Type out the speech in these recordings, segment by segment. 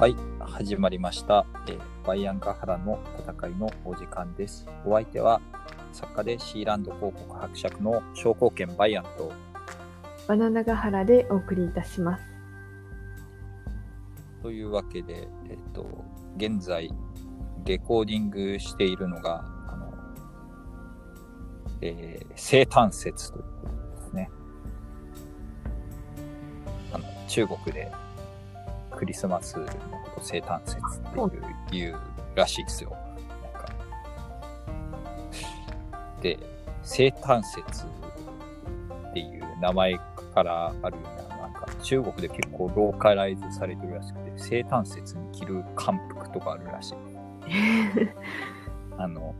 はい、始まりました。えーバイアンカハラの戦いのお時間です。お相手は作家でシーランド広告伯爵の商工権バイアンとバナナガハラでお送りいたします。というわけで、えっ、と、現在レコーディングしているのが、あの、えー生誕節ということですね。あの、中国でクリスマスの生誕節っていう言うらしいですよ。なんかで、生誕節っていう名前からあるような、なんか中国で結構ローカライズされてるらしくて、生誕節に着る漢服とかあるらしい。あの、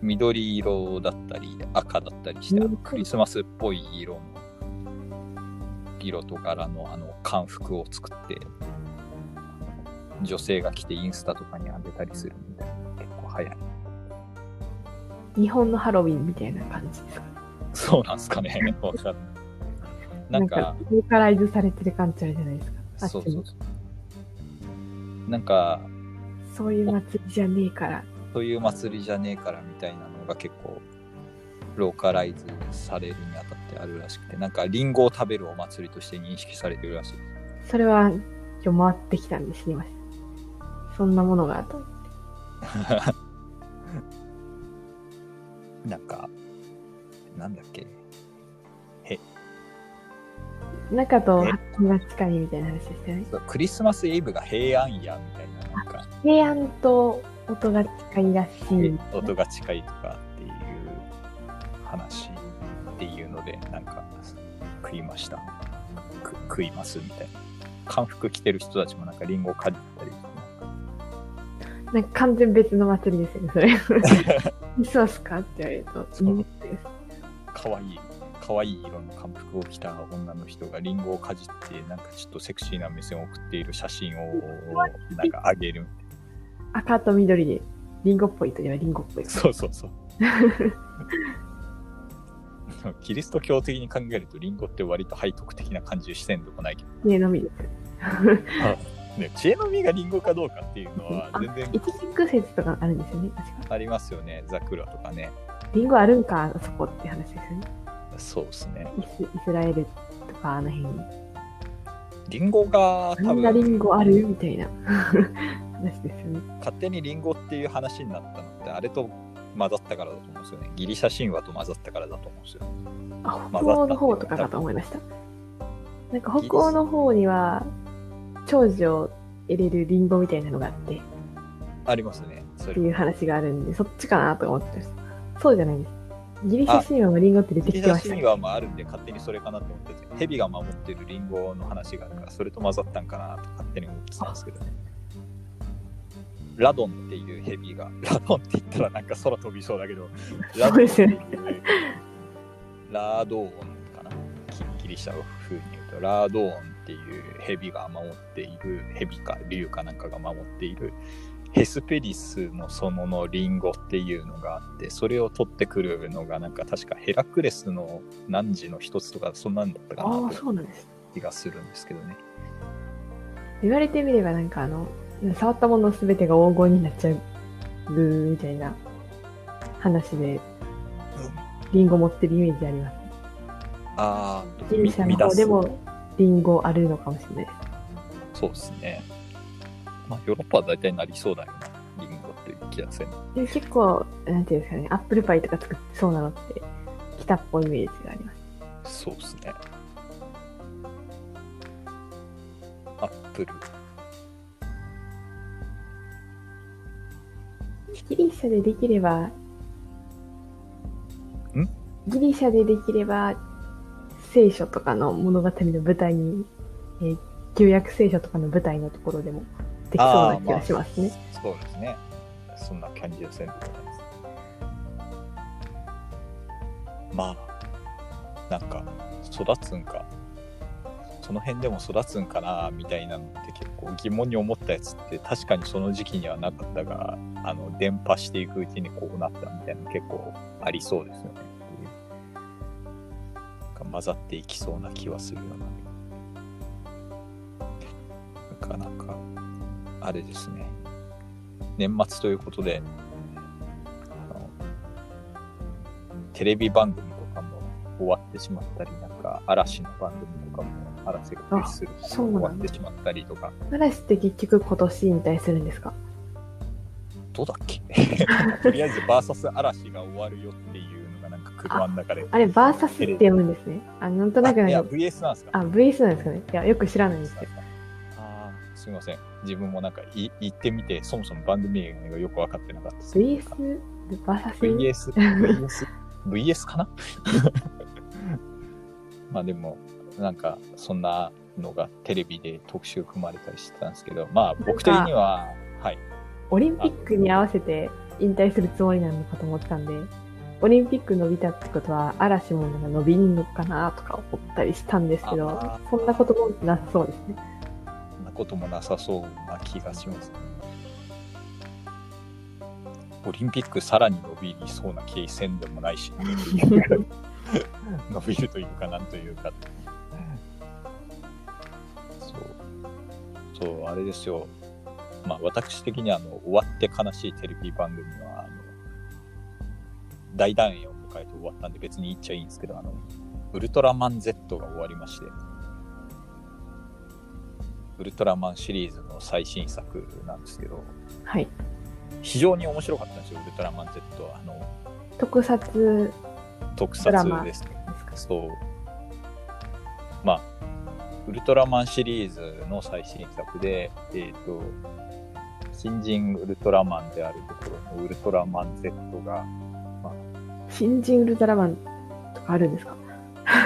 緑色だったり赤だったりして、あのクリスマスっぽい色の、色と柄のあの漢服を作って、女性が着てインスタとかにあげたりするみたいな、結構流行り。日本のハロウィンみたいな感じですか？そうなんすかね。なんか、ローカライズされてる感じあるじゃないですか？そうそうそう。なんか、そういう祭りじゃねえから。そういう祭りじゃねえからみたいなのが結構ローカライズされるにあたってあるらしくてなんかリンゴを食べるお祭りとして認識されてるらしいそれは今日回ってきたんで知りま。そんなものがあった。なんかなんだっけ？中とえ発見が近いみたいな話でしたよね。そうクリスマスイブが平安夜みたいななんか。平安と音が近いらしい。音が近いとかっていう話っていうのでなんか食いました。く食いますみたいな。漢服着てる人たちもなんかリンゴをかじったりなんか完全別の祭りですよね、それ。クリスマスかって言われると。そううんです可愛いい色の漢服を着た女の人がリンゴをかじってなんかちょっとセクシーな目線を送っている写真をなんか上げる赤と緑で、リンゴっぽいといえばリンゴっぽい。そうそうそう キリスト教的に考えるとリンゴって割と背徳的な感じしてんとこないけど、ねのみです。ね、知恵の実がリンゴかどうかっていうのは全然説とかあるんですよね。ありますよねザクラとかねリンゴあるんか、あそこって話ですよね。そうですねイスイスラエルとかあの辺に。リンゴがあ多んなリ分ンゴある？みたいな 話ですよね。勝手にリンゴっていう話になったのってあれと混ざったからだと思うんですよねギリシャ神話と混ざったからだと思うんですよあ、まあ北欧の方とかかと思いました。なんか北欧の方には、長寿を得れるリンゴみたいなのがあって、っありますねそれていう話があるんで、そっちかなと思ってました。そうじゃないです。ギリシャ神話もリンゴって出てギリシャきてました神。話もあるんで勝手にそれかなって思ってて蛇が守ってるリンゴの話があるからそれと混ざったんかなと勝手に思ってたんですけどねラドンっていう蛇がラドンって言ったらなんか空飛びそうだけどラドンっていうラドーンかなギギリシャ風に言うとラドーンっていう蛇が守っている蛇か竜かなんかが守っているヘスペリスの園のリンゴっていうのがあってそれを取ってくるのがなんか確かヘラクレスの汝の一つとかそんなんだったかああ、なとそうなんです。気がするんですけどね言われてみればなんかあの、触ったものすべてが黄金になっちゃうみたいな話で、リンゴ持ってるイメージあります。ああギリシャの方でもリンゴあるのかもしれない。です。そうですね。まあヨーロッパは大体なりそうだよな。リンゴっていう気がするでも結構、なんていうんですかね、アップルパイとか作ってそうなのって、北っぽいイメージがあります。そうですね。アップル。ギリシャでできれば、ん？ギリシャでできれば、聖書とかの物語の舞台に、えー旧約聖書とかの舞台のところでもできそうな気がしますね。まあそうですね。そんな感じでもないです。まあ、なんか、育つんか、その辺でも育つんかな、みたいなのって結構疑問に思ったやつって、確かにその時期にはなかったが、あの、伝播していくうちにこうなったみたいなの結構ありそうですよね。混ざっていきそうな気はするような。なんか、なんか、あれですね、年末ということで、テレビ番組とかも終わってしまったり、なんか嵐の番組とかも嵐が停止する終わってしまったりとか、嵐って結局今年引退するんですか？どうだっけ？とりあえずバーサス嵐が終わるよっていう車の中で。あれ、バーサスって読むんですね。あ、なんとなくあいや、VS なんですか？あ、VS なんですかね。いや、よく知らないんですけど。あーすみません。自分もなんかい言ってみて、そもそも番組名がよく分かってなかったです。VS、バーサス？VS、VS、VS かな？まあでも、なんかそんなのがテレビで特集組まれたりしてたんですけど、まあ僕的には、はい。オリンピックに合わせて引退するつもりなのかと思ってたんで、オリンピック伸びたってことは、嵐もなんか伸びんのかなとか思ったりしたんですけどあ、そんなこともなさそうですね。そんなこともなさそうな気がします。オリンピックさらに伸びそうな気せんでもないし、伸びるというかなんというか。そう。そう、あれですよ。まあ私的にはあの終わって悲しいテレビ番組は、あの、大団円を迎えて終わったんで別に言っちゃいいんですけど、あの、ウルトラマン Z が終わりまして、ウルトラマンシリーズの最新作なんですけど、はい。非常に面白かったんですよ、ウルトラマン Z は。あの、特撮特撮ですね。そう。まあ、ウルトラマンシリーズの最新作で、えっ、と、新人ウルトラマンであるところのウルトラマン Z が新人ウルトラマンとかあるんですか？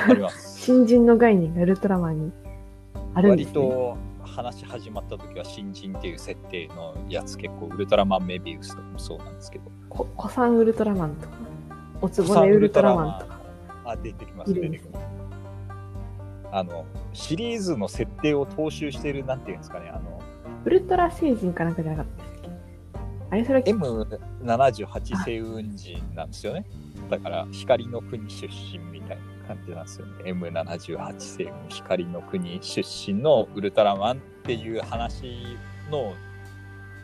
あります。新人の概念がウルトラマンにあるんで割すね。と話始まった時は新人っていう設定のやつ結構ウルトラマンメビウスとかもそうなんですけど、こ古参ウルトラマンとか、おつぼねウルトラマンとか。あ、出てきます、出てきます。あの、シリーズの設定を踏襲してる、なんていうんですかね、あの、ウルトラ星人かなんかじゃなかったあれそれ、M78 星雲人なんですよね。だから、光の国出身みたいな感じなんですよね。M78 星雲、光の国出身のウルトラマンっていう話の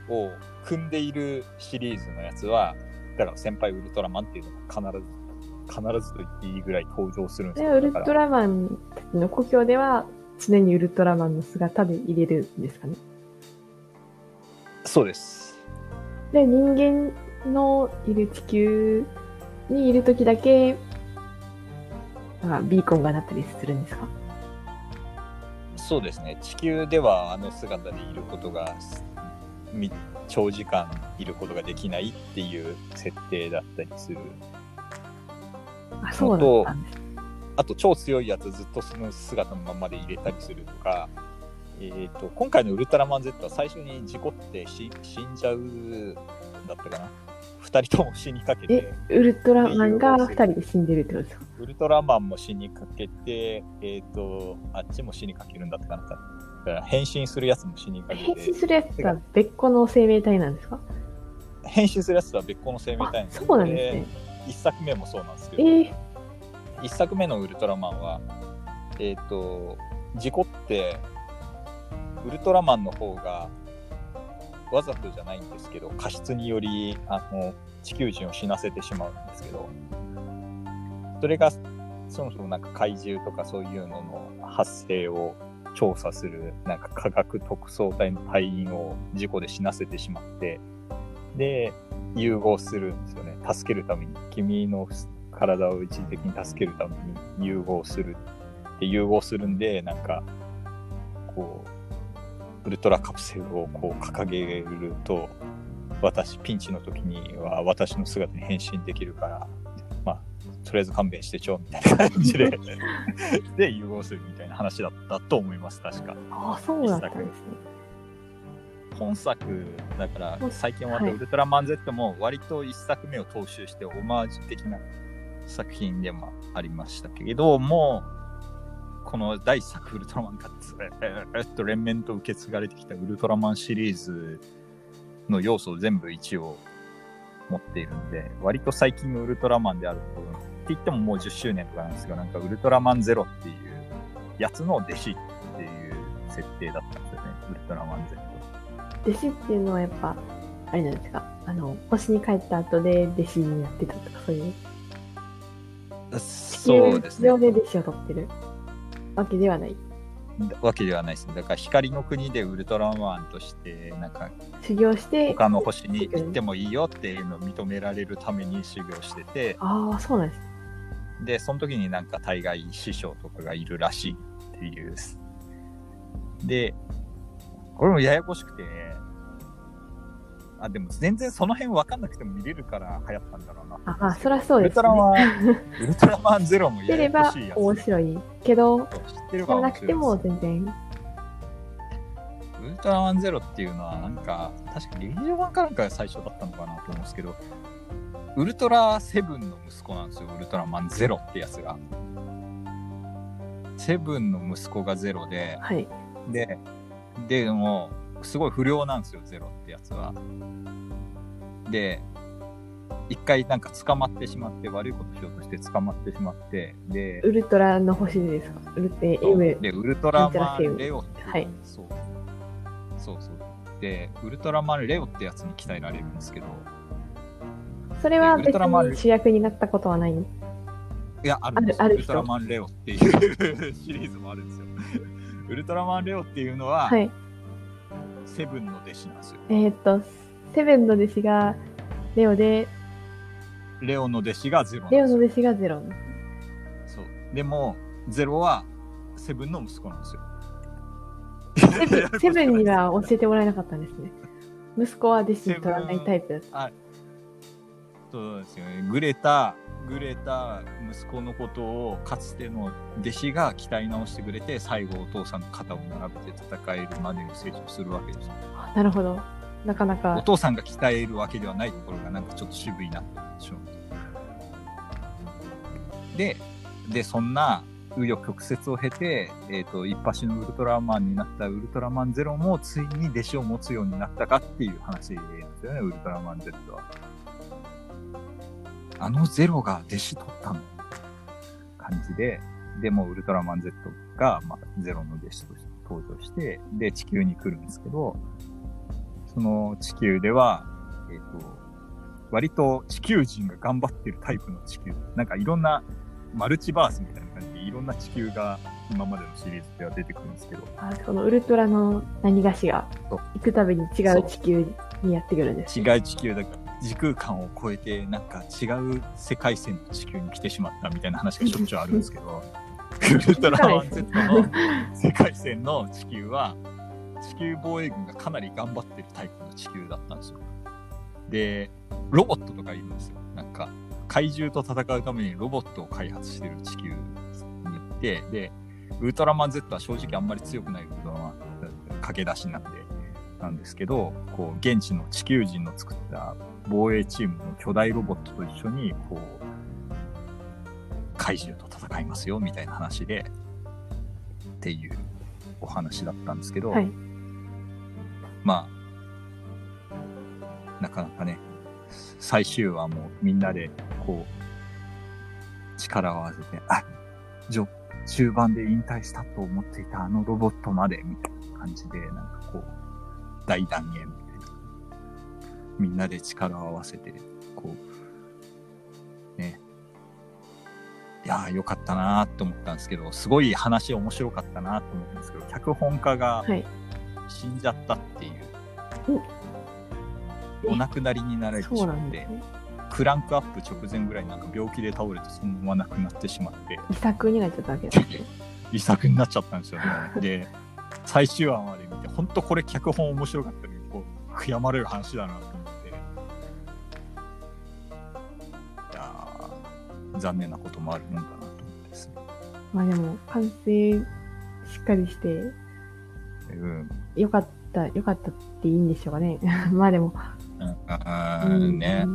を組んでいるシリーズのやつは、だから先輩ウルトラマンっていうのが必ず、必ずと言っていいぐらい登場するんですよ。でウルトラマンたちの故郷では常にウルトラマンの姿で入れるんですかね。そうです。で、人間のいる地球にいるときだけ、なんかビーコンがなったりするんですか？そうですね。地球ではあの姿でいることが、み長時間いることができないっていう設定だったりする。あ、そうだったんです。あと超強いやつずっとその姿のままで入れたりするとか、えー、と今回のウルトラマン Z は最初に事故ってし死んじゃうだったかな？2人とも死にかけて。ウルトラマンが2人で死んでるってことですか？ウルトラマンも死にかけて、えー、とあっちも死にかけるんだったかな？だから変身するやつも死にかけて。変身するやつは別個の生命体なんですか？変身するやつとは別個の生命あ体なんですそうなんですね。1作目もそうなんですけえど、ー、1作目のウルトラマンは、えっ、と、事故って、ウルトラマンの方が、わざとじゃないんですけど、過失により、あの、地球人を死なせてしまうんですけど、それが、そもそもなんか怪獣とかそういうのの発生を調査する、なんか科学特捜隊の隊員を事故で死なせてしまって、で、融合するんですよね。助けるために。君の体を一時的に助けるために融合する。で、融合するんで、なんか、こう、ウルトラカプセルをこう掲げると、私、ピンチの時には私の姿に変身できるから、まあ、とりあえず勘弁してちょ、みたいな感じで、で、融合するみたいな話だったと思います、確か。あそうだったんですね。本作だから最近終わったはいウルトラマン Z も割と一作目を踏襲してオマージュ的な作品でもありましたけれどもこの第一作ウルトラマンがずーっと連綿と受け継がれてきたウルトラマンシリーズの要素を全部一応持っているんで割と最近のウルトラマンであるとって言ってももう10周年とかなんですがなんかウルトラマンゼロっていうやつの弟子っていう設定だったんですよねウルトラマン Z。弟子っていうのはやっぱ、あれなんですかあの、星に帰った後で弟子になってたとか、そういう。そうですねで弟子を取ってるわけではない。わけではないですね。だから光の国でウルトラマンとして、なんか修行して、他の星に行ってもいいよっていうのを認められるために修行してて、ああ、そうなんです。で、その時になんか大概師匠とかがいるらしいっていう。で、これもややこしくて、あ、でも全然その辺分かんなくても見れるから流行ったんだろうな。ああ、そりゃそうウルですね。トラマン、ウルトラマンゼロもややこしいやつ。面白いけど、知ってなくても全然。ウルトラマンゼロっていうのはなんか確か劇場版かなんかが最初だったのかなと思うんですけどウルトラセブンの息子なんですよウルトラマンゼロってやつがセブンの息子がゼロではい。ででもすごい不良なんですよゼロやつはで一回なんか捕まってしまって悪いことしようとして捕まってしまってでウルトラの星でですか？ウルテ。で、ウルトラマンンレオってはいそう。そうそう。で、ウルトラマンレオってやつに鍛えられるんですけど、それはウル別に主役になったことはない？いや、あるんですよあるあるウルトラマンレオっていうシリーズもあるんですよ。ウルトラマンレオっていうのは、はい。セブンの弟子なんですよ。えーっと、セブンの弟子がレオで、レオの弟子がゼロレ。オの弟子がゼロ。そう。でも、ゼロはセブンの息子なんですよ。セブン セブンには教えてもらえなかったんですね。息子は弟子に取らないタイプだった。そうですよね。グレタ、グレタ息子のことをかつての弟子が鍛え直してくれて、最後お父さんの肩を並べて戦えるまでに成長するわけですなるほど。なかなおか、父さんが鍛えるわけではないところがなんかちょっと渋いなってでしょ。で、で、そんな紆余曲折を経て、えっ、と、一発のウルトラマンになったウルトラマンゼロもついに弟子を持つようになったかっていう話なんですよね、ウルトラマン Z は。あのゼロが弟子取ったの？感じで、でもウルトラマン Z が、まあ、ゼロの弟子として登場して、で、地球に来るんですけど、その地球では、えっ、と、割と地球人が頑張ってるタイプの地球。なんかいろんなマルチバースみたいな感じでいろんな地球が今までのシリーズでは出てくるんですけど、あこのウルトラの何がしが行くたびに違う地球にやってくるんです。違う地球だから時空間を超えてなんか違う世界線の地球に来てしまったみたいな話がしょっちゅうあるんですけど、ウルトラマン Z の世界線の地球は地球防衛軍がかなり頑張ってるタイプの地球だったんですよ。で、ロボットとかいるんですよ。なんか怪獣と戦うためにロボットを開発してる地球に行って、で、ウルトラマン Z は正直あんまり強くないウルトラマン駆け出しなんで、なんですけど、こう、現地の地球人の作った防衛チームの巨大ロボットと一緒に、こう、怪獣と戦いますよ、みたいな話で、っていうお話だったんですけど、はいまあ、なかなかね、最終話もみんなで、こう、力を合わせて、あ、じょ、中盤で引退したと思っていたあのロボットまで、みたいな感じで、なんかこう、大断言み。みんなで力を合わせて、こう、ね。いやー、よかったなーって思ったんですけど、すごい話面白かったなと思ったんですけど、脚本家がはい。死んじゃったっていう。うんお亡くなりになられてしそうまって、なんですね。クランクアップ直前ぐらいになんか病気で倒れてそのまま亡くなってしまって、遺作になっちゃったわけですね。遺作になっちゃったんですよね。で、最終話まで見て、本当これ脚本面白かったのに、こう、悔やまれる話だなと残念なこともあるもんだなと思ってですね。まあでも、完成しっかりして、うん。よかった、よかったっていいんでしょうかね。まあでも、うん、ね。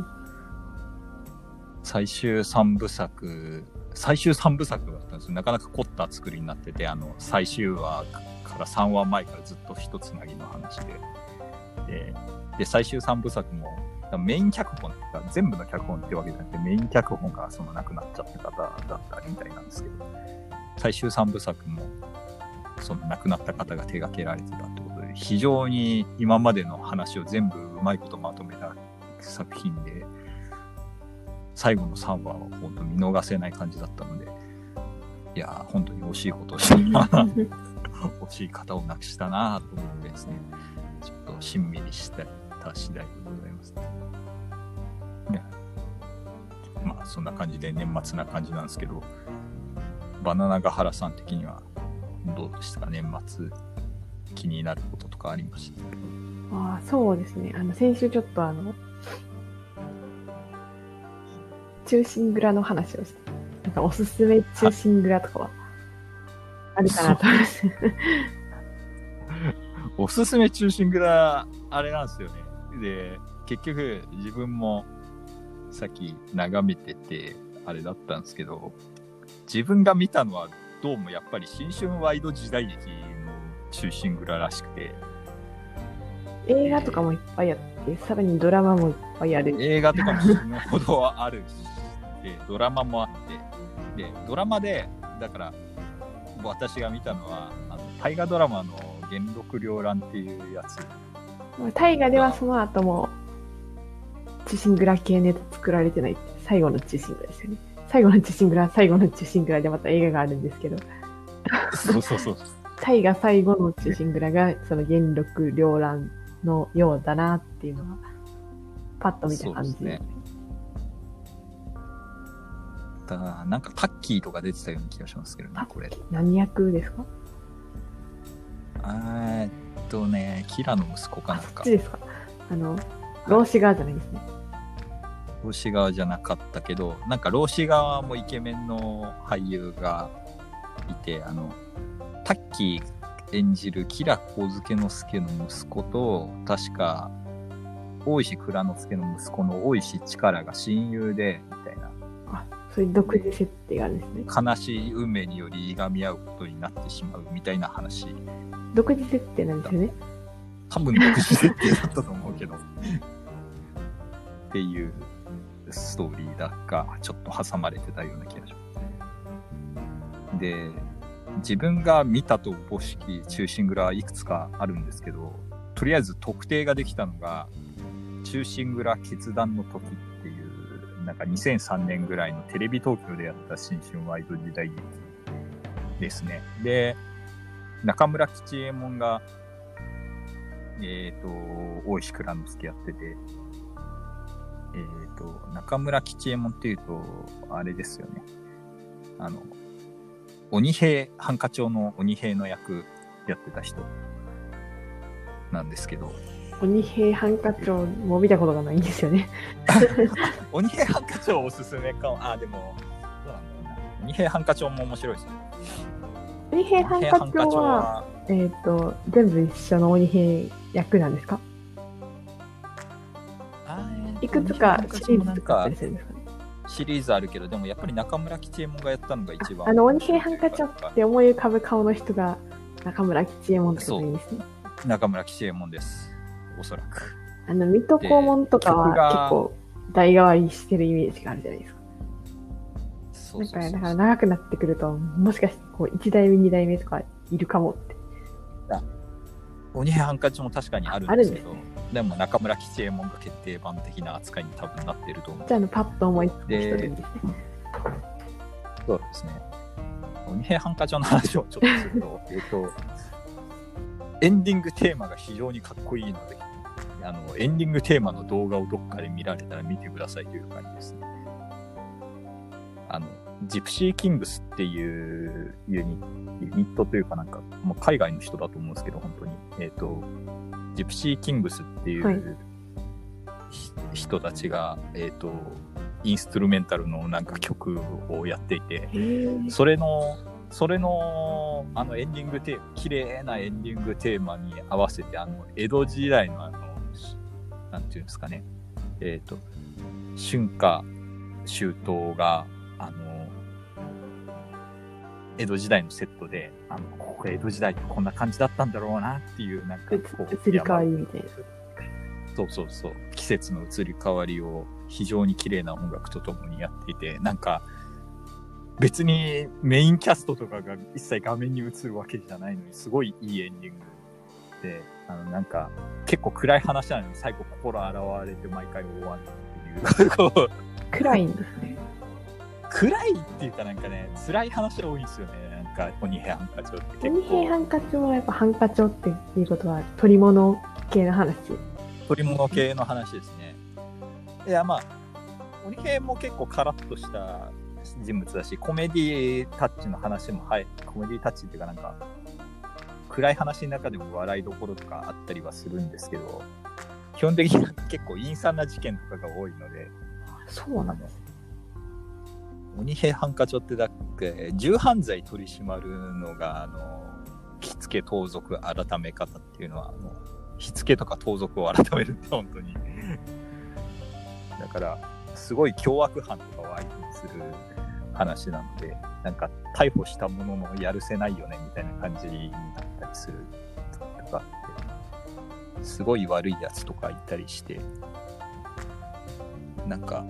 最終三部作、最終三部作だったんですよ。なかなか凝った作りになってて、あの、最終話から3話前からずっと一つなぎの話で。で、で最終三部作も、メイン脚本とか、全部の脚本ってわけじゃなくて、メイン脚本がその亡くなっちゃった方だったみたいなんですけど、最終三部作も、その亡くなった方が手掛けられてたってことで、非常に今までの話を全部うまいことまとめた作品で、最後の3話を本当見逃せない感じだったので、いやー、本当に惜しいことをしたな、惜しい方をなくしたなと思ってですね、ちょっとしんみりした次第でございます。ねまあ、そんな感じで年末な感じなんですけど、バナナガハラさん的にはどうでしたか、年末気になることとかありました？ああ、そうですね。あの、先週ちょっとあの、中心蔵の話をして、なんかおすすめ中心蔵とかはあるかなと思います。おすすめ中心蔵、あれなんですよね。で、結局自分もさっき眺めてて、あれだったんですけど、自分が見たのはどうもやっぱり新春ワイド時代劇の中心蔵らしくて、映画とかもいっぱいあって、さらにドラマもいっぱいある。映画とかも死ぬほどあるし、で、ドラマもあって、で、ドラマで、だから、私が見たのは、あの大河ドラマの元禄両乱っていうやつ大河ではその後も、中心蔵系ネタ作られてない最後の中心蔵ですよね。最後の中心蔵、最後の中心蔵でまた映画があるんですけど、そうそうそう。大河最後の中心蔵が、その元禄両乱のようだなっていうのは、パッと見た感じ。ですねだからなんかタッキーとか出てたような気がしますけどね、これ。何役ですか？えーっとね、キラの息子かなんかこっち。ですかあの、老子側じゃないですね。老子側じゃなかったけど、なんか老子側もイケメンの俳優がいて、あの、タッキー演じる吉良上野介の息子と、確か、大石蔵之介の息子の大石力が親友で、みたいな、あ、そういう独自設定がですね。悲しい運命によりいがみ合うことになってしまうみたいな話。独自設定なんですよね。多分独自設定だったと思うけど。っていうストーリーだが、ちょっと挟まれてたような気がします。で、自分が見たとおぼしき中心蔵いくつかあるんですけど、とりあえず特定ができたのが、中心蔵決断の時なんか2003年ぐらいのテレビ東京でやった新春ワイド時代劇ですね。で、中村吉右衛門が、えっ、と、大石蔵之介やってて、えっ、と、中村吉右衛門っていうと、あれですよね。あの、鬼平、ハンカチョウの鬼平の役やってた人なんですけど、鬼平犯科長も見たことがないんですよね。鬼平ハンカチョウおすすめかも。あ、でも、そうなんだよな。鬼平ハンカチョウも面白いですよ。鬼平犯科長は、えっ、と、全部一緒の鬼平役なんですか？いくつかシリーズなんかとかあったりするんですかねシリーズあるけど、でもやっぱり中村吉右衛門がやったのが一番。あの、鬼平犯科長って思い浮かぶ顔の人が中村吉右衛門ってことでいいんですね。中村吉右衛門です。おそらく。あの、水戸黄門とかは結構代替わりしてるイメージがあるじゃないですか。そうそうそうなんか、だから長くなってくると、もしかしてこう1代目、2代目とかいるかもって。鬼平ハンカチも確かにあるんですけど、あるんでも中村吉右衛門が決定版的な扱いに多分なってると思うじ。ゃあ、あの、パッと思いつく人でいいですね。そうですね。鬼平ハンカチの話をちょっとすると、えっと、エンディングテーマが非常にかっこいいので、あの、エンディングテーマの動画をどっかで見られたら見てくださいという感じですね。あの、ジプシーキングスっていうユニットというかなんか、もう海外の人だと思うんですけど、本当に。えっ、と、ジプシーキングスっていう、はいひ人たちが、えっ、と、インストゥルメンタルのなんか曲をやっていて、それの、それの、あのエンディングテーマ、綺麗なエンディングテーマに合わせて、あの、江戸時代のなんていうんですかね、えっ、と、春夏秋冬が、あの、江戸時代のセットで、あの、ここ江戸時代ってこんな感じだったんだろうなっていう、なんかこう、移り変わりみたいな。そうそうそう。季節の移り変わりを非常に綺麗な音楽とともにやっていて、なんか、別にメインキャストとかが一切画面に映るわけじゃないのに、すごいいいエンディングあの、なんか、結構暗い話なのに最後心洗われて毎回終わるっていう、暗いんですね。暗いっていうかなんかね、辛い話が多いんですよね。なんか、鬼平犯科帳って鬼結構。平犯科帳はやっぱ犯科帳っていうことは取り物系の話？取り物系の話ですね。いや、まあ、鬼平も結構カラッとした人物だし、コメディタッチの話も、はい、コメディタッチっていうかなんか、暗い話の中でも笑いどころとかあったりはするんですけど、基本的には結構陰惨な事件とかが多いので、そうなんです。鬼平犯科帳ってだっけ、重犯罪取り締まるのが、あの、火付盗賊改め方っていうのは、あの、火付とか盗賊を改めるって本当に。だから、すごい凶悪犯とかを相手にする話なので、なんか逮捕したもののやるせないよねみたいな感じになったりするとかあって、すごい悪いやつとかいたりして、なんか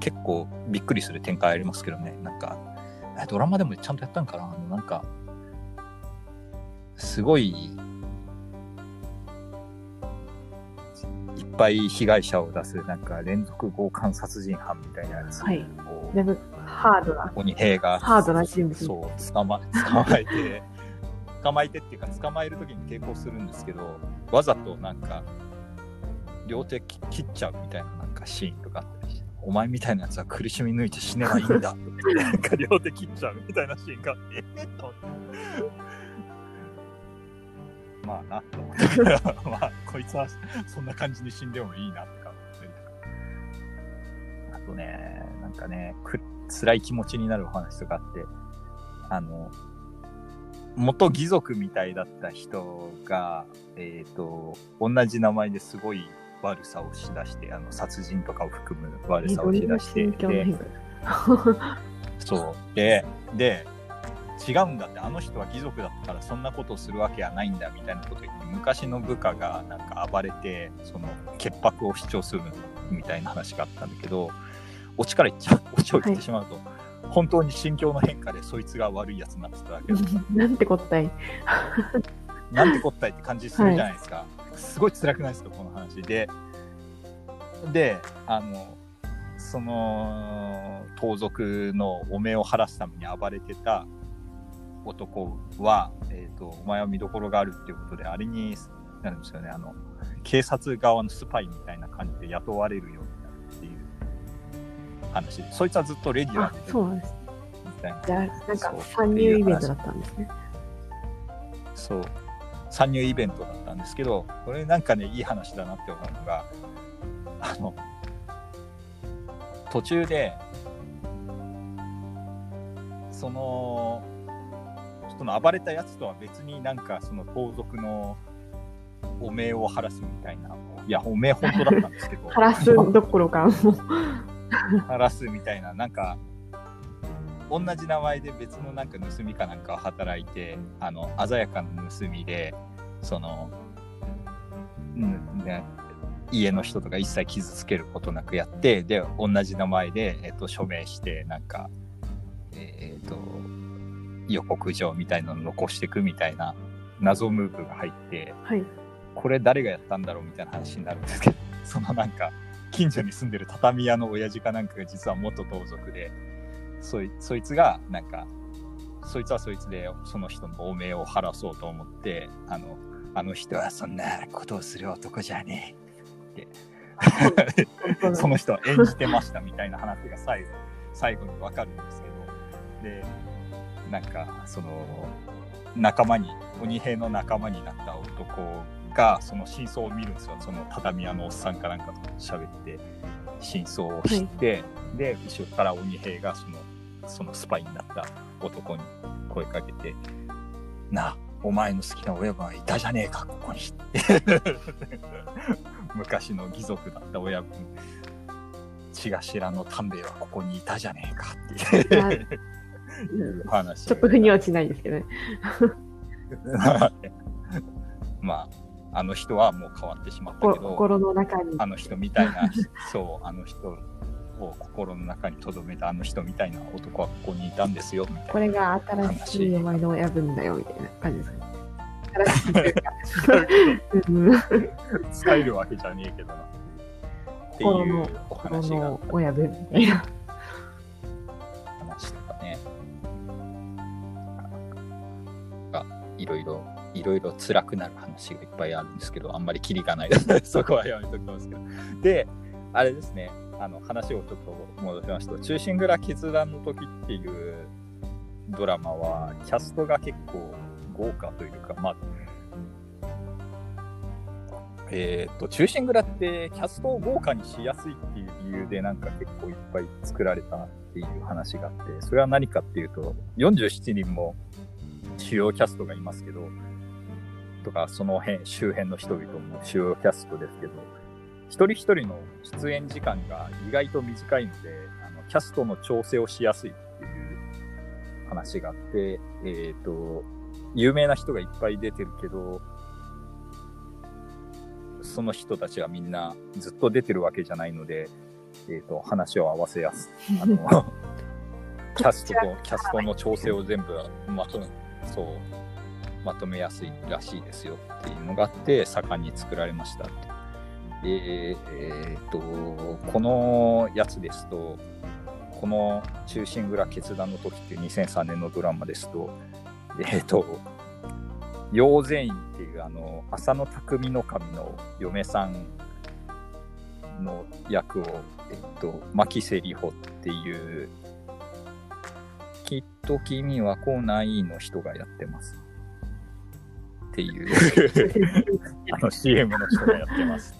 結構びっくりする展開ありますけどね、なんか、えドラマでもちゃんとやったんかな？なんか、すごい、いっぱい被害者を出す、なんか連続強姦殺人犯みたいなやつを、はい。ハードな、鬼平が、ハードな人物。そう、捕ま、捕まえて、捕まえてっていうか、捕まえるときに抵抗するんですけど、わざとなんか、両手き切っちゃうみたいななんかシーンとかあったりして、お前みたいなやつは苦しみ抜いて死ねばいいんだってなんか両手切っちゃうみたいなシーンが、えっと。まあな、と思って。まあ、こいつはそんな感じに死んでもいいなってか思ったりとか。あとね、なんかね、く辛い気持ちになるお話とかあって、あの、元義族みたいだった人が、えっ、と、同じ名前ですごい悪さをしだして、あの、殺人とかを含む悪さをしだして。そう。で、で、違うんだって、あの人は義族だったからそんなことをするわけはないんだみたいなことを言って、昔の部下がなんか暴れて、その潔白を主張するみたいな話があったんだけど、オチから言っちゃう、オチを言ってしまうと、本当に心境の変化でそいつが悪いやつになってたわけ。なんてこったい。なんてこったいって感じするじゃないですか。すごい辛くないですか、この話。で、で、あの、その、盗賊の汚名を晴らすために暴れてた男は、えっ、と、お前は見どころがあるっていうことで、あれになるんですよね、あの、警察側のスパイみたいな感じで雇われるよ話で、そいつはずっとレギュラあー、でそうなんです。じゃあ、なんか参入イベントだったんですね。そう、参入イベントだったんですけど、これなんかね、いい話だなって思うのが、あの、途中で、その、その暴れたやつとは別になんかその盗賊の汚名を晴らすみたいな、いや、汚名本当だったんですけど、晴らすどころか、もう。晴らすみたいな、なんか、同じ名前で別のなんか盗みかなんかを働いて、あの、鮮やかな盗みで、その、うん、ね、家の人とか一切傷つけることなくやって、で、同じ名前で、えっと、署名して、なんか、えっと、予告状みたいなの残していくみたいな謎ムーブが入って、はい。これ誰がやったんだろうみたいな話になるんですけど、そのなんか、近所に住んでる畳屋の親父かなんかが実は元盗賊で、そいそいつが、なんか、そいつはそいつで、その人の汚名を晴らそうと思って、あの、あの人はそんなことをする男じゃねえ。って、その人は演じてましたみたいな話が最後、最後にわかるんですけど、で、なんか、その、仲間に、鬼平の仲間になった男が、その真相を見るんですよ。その畳屋のおっさんかなんかと喋って、真相を知って、で、後ろから鬼平がその、そのスパイになった男に声かけて、なあ、お前の好きな親分はいたじゃねえか、ここに。昔の義族だった親分、血頭の丹兵衛はここにいたじゃねえかっていうあいう 話。ちょっと腑に落ちないですけどね。まあ、あの人はもう変わってしまったけど、心の中に。あの人みたいな、そう、あの人を心の中に留めたあの人みたいな男はここにいたんですよ。これが新しいお前の親分だよ、みたいな感じですかね。新しいというか。うん使えるわけじゃねえけどな。っていうおこ話がの親分みたいな。話とかね。がいろいろ、いろいろ辛くなる話がいっぱいあるんですけど、あんまりキリがないので、そこはやめときますけど。で、あれですね、あの話をちょっと戻しますと、忠臣蔵決断の時っていうドラマは、キャストが結構豪華というか、まあ、えっ、と、忠臣蔵ってキャストを豪華にしやすいっていう理由でなんか結構いっぱい作られたっていう話があって、それは何かっていうと、47人も主要キャストがいますけど、とかその辺、周辺の人々も主要キャストですけど、一人一人の出演時間が意外と短いので、あのキャストの調整をしやすいっていう話があって、えっ、と、有名な人がいっぱい出てるけど、その人たちがみんなずっと出てるわけじゃないので、えっ、と、話を合わせやす。あの、キャストと、キャストの調整を全部まとめ、そう、まとめやすいらしいですよっていうのがあって、盛んに作られました。で、えっ、と、このやつですと、この忠臣蔵決断の時っていう2003年のドラマですと、えっ、と、陽善院っていうあの浅野匠の神の嫁さんの役を、えっと、牧瀬里穂っていうきっと君は来ないの人がやってますっていう。あの CM の人がやってます。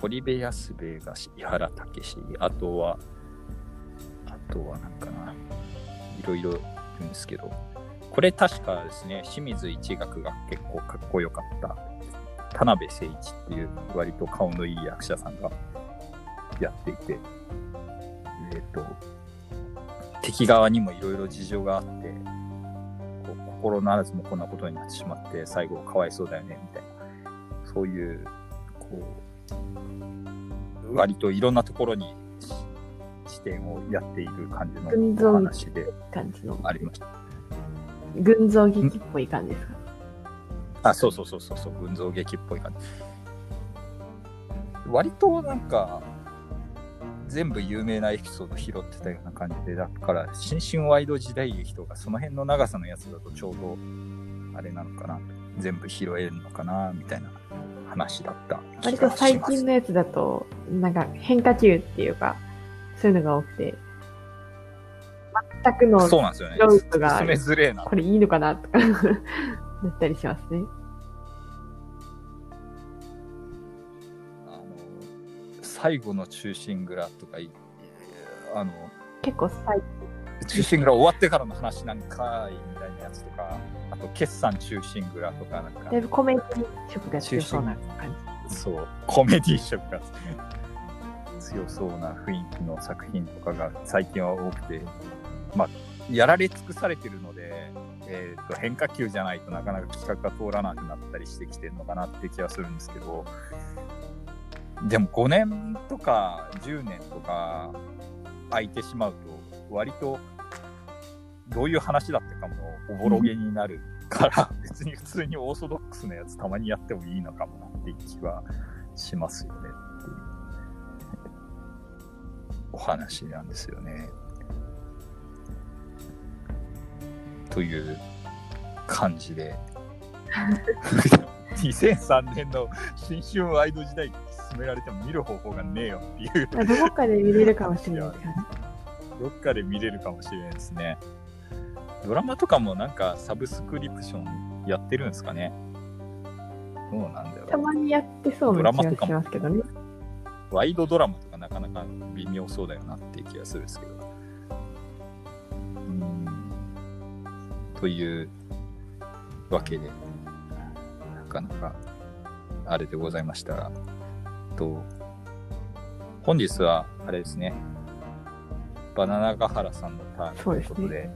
堀部安兵衛が井原武史。あとはあとはなんかな。いろいろいるんですけど。これ確かですね、清水一学が結構かっこよかった、田辺誠一っていう割と顔のいい役者さんがやっていて、えっ、と、敵側にもいろいろ事情があって、心ならずもこんなことになってしまって、最後かわいそうだよね、みたいな、そういう、こう、割といろんなところに視点をやっている感じのお話で感じの。ありました。群像劇っぽい感じですか？あ、そうそうそうそうそう、群像劇っぽい感じ。割となんか、全部有名なエピソード拾ってたような感じで、だから、新春ワイド時代劇とか、その辺の長さのやつだとちょうど、あれなのかな、全部拾えるのかな、みたいな話だった気割と。最近のやつだと、なんか変化球っていうか、そういうのが多くて、全くのそうなんですよね。進めづれえな。これいいのかなとか なったりしますね。最後の中心蔵とかい、あの、結構最中心蔵終わってからの話なんかいみたいなやつとか、あと決算中心蔵とかなんか。だい、ぶコメディ色が強そうな感そう、コメディ色が強そうな雰囲気の作品とかが最近は多くて、まあ、やられ尽くされてるので、えーと変化球じゃないとなかなか企画が通らなくなったりしてきてるのかなって気がするんですけど、でも5年とか10年とか空いてしまうと、割とどういう話だったかもおぼろげになるから、別に普通にオーソドックスなやつたまにやってもいいのかもなっていう気はしますよねっていうお話なんですよね。という感じで。2003年の新春ワイド時代に進められても見る方法がねえよっていうどこかで見れるかもしれないですね。どっかで見れるかもしれないですね。ドラマとかもなんかサブスクリプションやってるんですかね。どうなんだろう。たまにやってそうな気がしますけどね。ワイドドラマとかなかなか微妙そうだよなっていう気がするんですけど。うん。というわけで、なかなかあれでございましたが、と、本日はあれですね、バナナガハラさんのターンということで、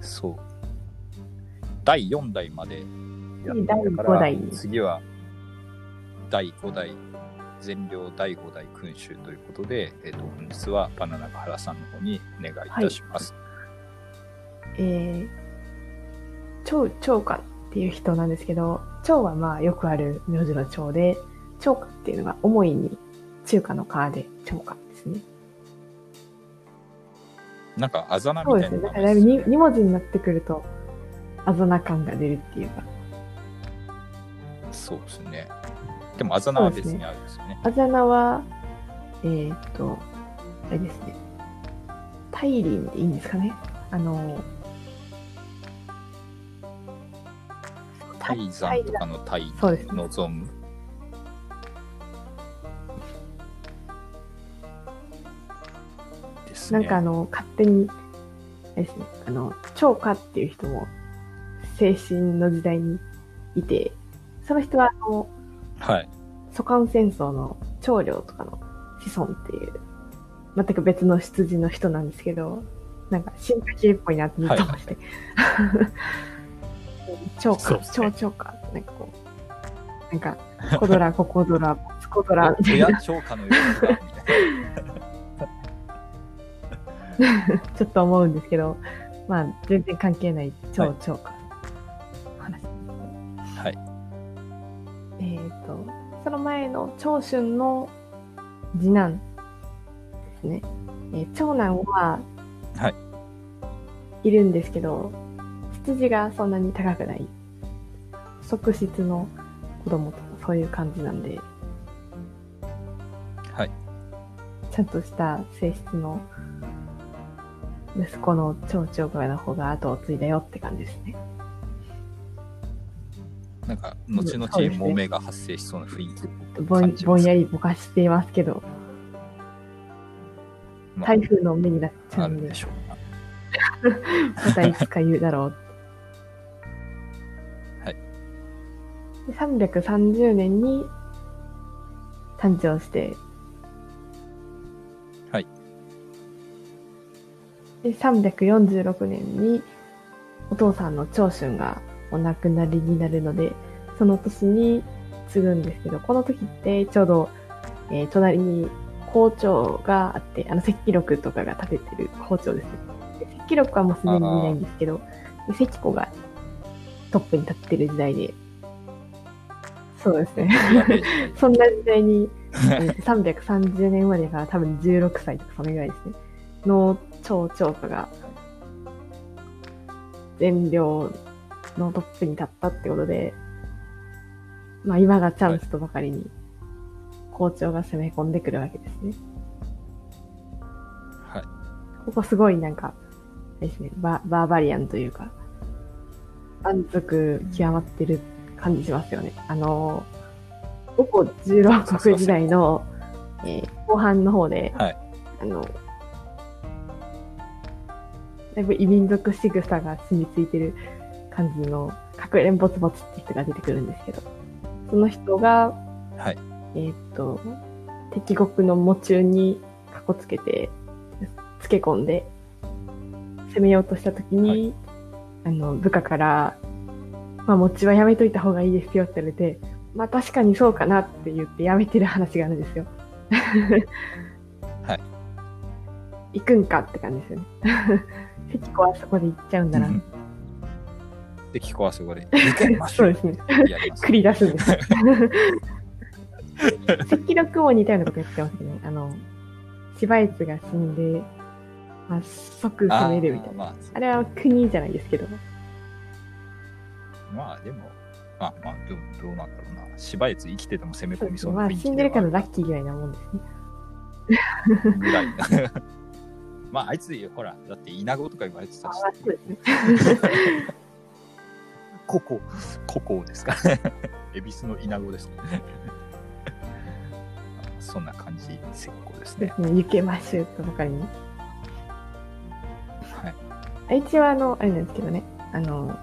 そう,、第4代までやったから、5代。次は第5代、全量第5代君主ということで、えっ、と、本日はバナナガハラさんの方にお願いいたします。えー、長、長歌っていう人なんですけど、長はまあよくある名字の長で、長歌っていうのが重いに中華の川で長歌ですね。なんかあざなみそうですね。たいなだからだいぶ 2, 二文字になってくると、あざな感が出るっていうか、そうですね。でもあざなは別にあるんですよね。あざなは、えーっと、あれですね。大輪でいいんですかね。あの、泰山とかの泰望む。ですね。なんかあの、勝手に、ですね、あの、長歌っていう人も、精神の時代にいて、その人は、あの、はい。蘇韓戦争の長領とかの子孫っていう、全く別の出自の人なんですけど、なんか進化系っぽいなってずっと思って。長歌、そうですね長長歌、なんかこう、なんか、コドラ、ココドラ、スコドラみたいな、親超過のような ちょっと思うんですけど、まあ、全然関係ない超はい長歌の話。な。はい。えっ、と、その前の長春の次男ですね。えー長男は、はい。いるんですけど、出自がそんなに高くない。側室の子供とかそういう感じなんで、はい。ちゃんとした性質の息子の長長家の方が後を継いだよって感じですね。なんか、後々揉めが発生しそうな雰囲気。ぼんやりぼかしていますけど、まあ台風の目になっちゃうんでで、しょうな。またいつか言うだろう。はい。で330年に誕生して、で、346年にお父さんの長春がお亡くなりになるので、その年に継ぐんですけど、この時ってちょうど、えー隣に校長があって、あの、石器録とかが立ててる校長です石器録はもうすでにいないんですけど、で石子がトップに立ってる時代で、そうですね。そんな時代に、えー330年までから多分16歳とかそれぐらいですね。の超長家が、全領のトップに立ったってことで、まあ今がチャンスとばかりに、校長が攻め込んでくるわけですね。はい。ここすごいなんか、ですね、ババーバリアンというか、満足極まってる感じしますよね。あの、五個十六国時代の、えー後半の方で、はいあの、だいぶ異民族仕草が染みついてる感じの、かくれんぼつぼつって人が出てくるんですけど、その人が、はい。えーっと、敵国の喪中にかこつけて、つけ込んで、攻めようとしたときに、はいあの、部下から、まあ、餅はやめといた方がいいですよって言われて、まあ、確かにそうかなって言ってやめてる話があるんですよ。はい。行くんかって感じですよね。関子はそこで行っちゃうんだな。で、キコはそこで、そうですね。繰り出すんですよ。赤力も似たようなことやってますね。あの、芝越が死んで、まあ、即攻めるみたいな。あーまあ、あれは国じゃないですけど。まあでも、まあまあ、どうどうなんだろうな。芝越生きてても攻め込みそうなまあ、死んでるからラッッキーぐらいなもんですね。ぐらいな。まあ、あいつ、ほら、だって稲子とか言われてたし、あそうですね。ここ、ここですかね。恵比寿の稲子ですね。そんな感じ、石膏ですね。ですね。行けましゅとばかりに。はい。一応あの、あれなんですけどね。あの、